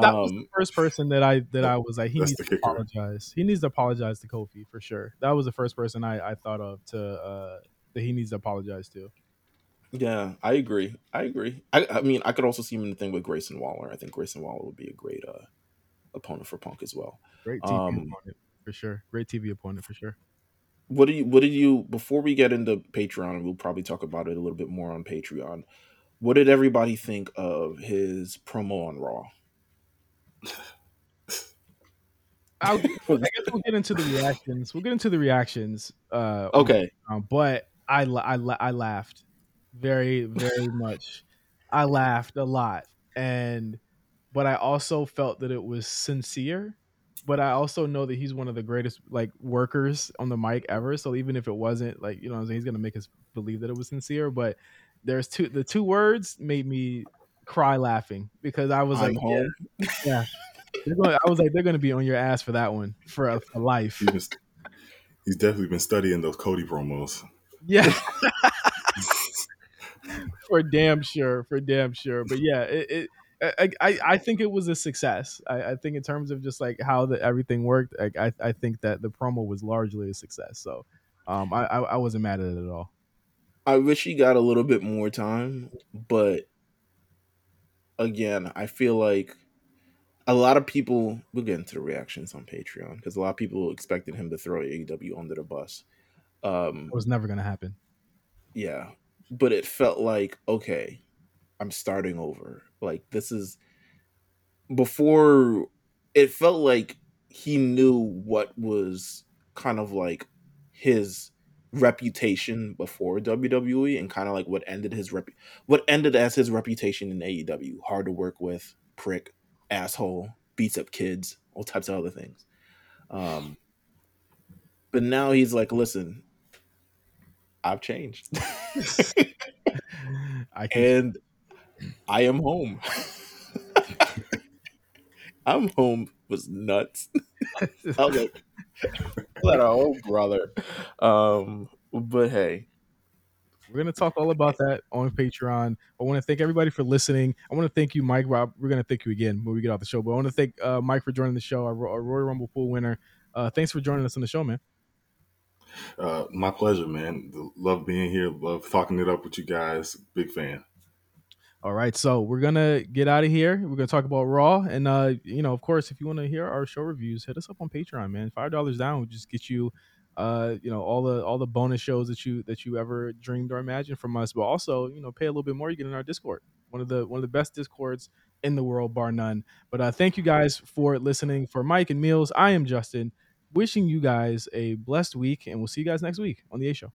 that was the Um, first person that I that I was like, he needs to kicker. apologize. He needs to apologize to Kofi for sure. That was the first person I, I thought of to uh that he needs to apologize to. yeah, I agree. I agree. I, I mean, I could also see him in the thing with Grayson Waller. I think Grayson Waller would be a great uh, opponent for Punk as well. Great TV Um, opponent for sure. Great TV opponent for sure. What do you? What did you? Before we get into Patreon, and we'll probably talk about it a little bit more on Patreon. What did everybody think of his promo on Raw? [LAUGHS] I'll, I guess we'll get into the reactions. We'll get into the reactions. Uh, Okay, Um, but I, I, I laughed very, very [LAUGHS] much. I laughed a lot, and but I also felt that it was sincere. But I also know that he's one of the greatest like workers on the mic ever. So even if it wasn't like you know, I'm saying, he's gonna make us believe that it was sincere. But there's two the two words made me cry laughing because I was I'm like, home. yeah. Gonna- I was like, they're gonna be on your ass for that one for, uh, for life. He's, been, he's definitely been studying those Cody promos. Yeah. [LAUGHS] for damn sure. For damn sure. But yeah, it, it I, I, I think it was a success. I, I think in terms of just like how the, everything worked, like, I, I think that the promo was largely a success. So um, I, I, I wasn't mad at it at all. I wish he got a little bit more time, but again, I feel like a lot of people we'll get into the reactions on Patreon because a lot of people expected him to throw AEW under the bus. Um, It was never going to happen. yeah, but it felt like okay, I'm starting over. Like this is before it felt like he knew what was kind of like his reputation before WWE and kind of like what ended his rep what ended as his reputation in AEW. Hard to work with, prick, asshole, beats up kids, all types of other things. Um but now he's like, listen, I've changed. [LAUGHS] I can, and I am home. [LAUGHS] I'm home was nuts. [LAUGHS] I was like, let our old brother. Um, but hey, we're going to talk all about that on Patreon. I want to thank everybody for listening. I want to thank you, Mike. Rob, we're going to thank you again when we get off the show. But I want to thank uh, Mike for joining the show, our, our Royal Rumble pool winner. Uh, thanks for joining us on the show, man. Uh, my pleasure, man. Love being here. Love talking it up with you guys. Big fan. All right, so we're gonna get out of here. We're gonna talk about Raw, and uh, you know, of course, if you want to hear our show reviews, hit us up on Patreon, man. Five dollars down will just get you, uh, you know, all the all the bonus shows that you that you ever dreamed or imagined from us. But also, you know, pay a little bit more, you get in our Discord, one of the one of the best Discords in the world, bar none. But uh, thank you guys for listening. For Mike and Meelz, I am Justin. Wishing you guys a blessed week, and we'll see you guys next week on the A Show.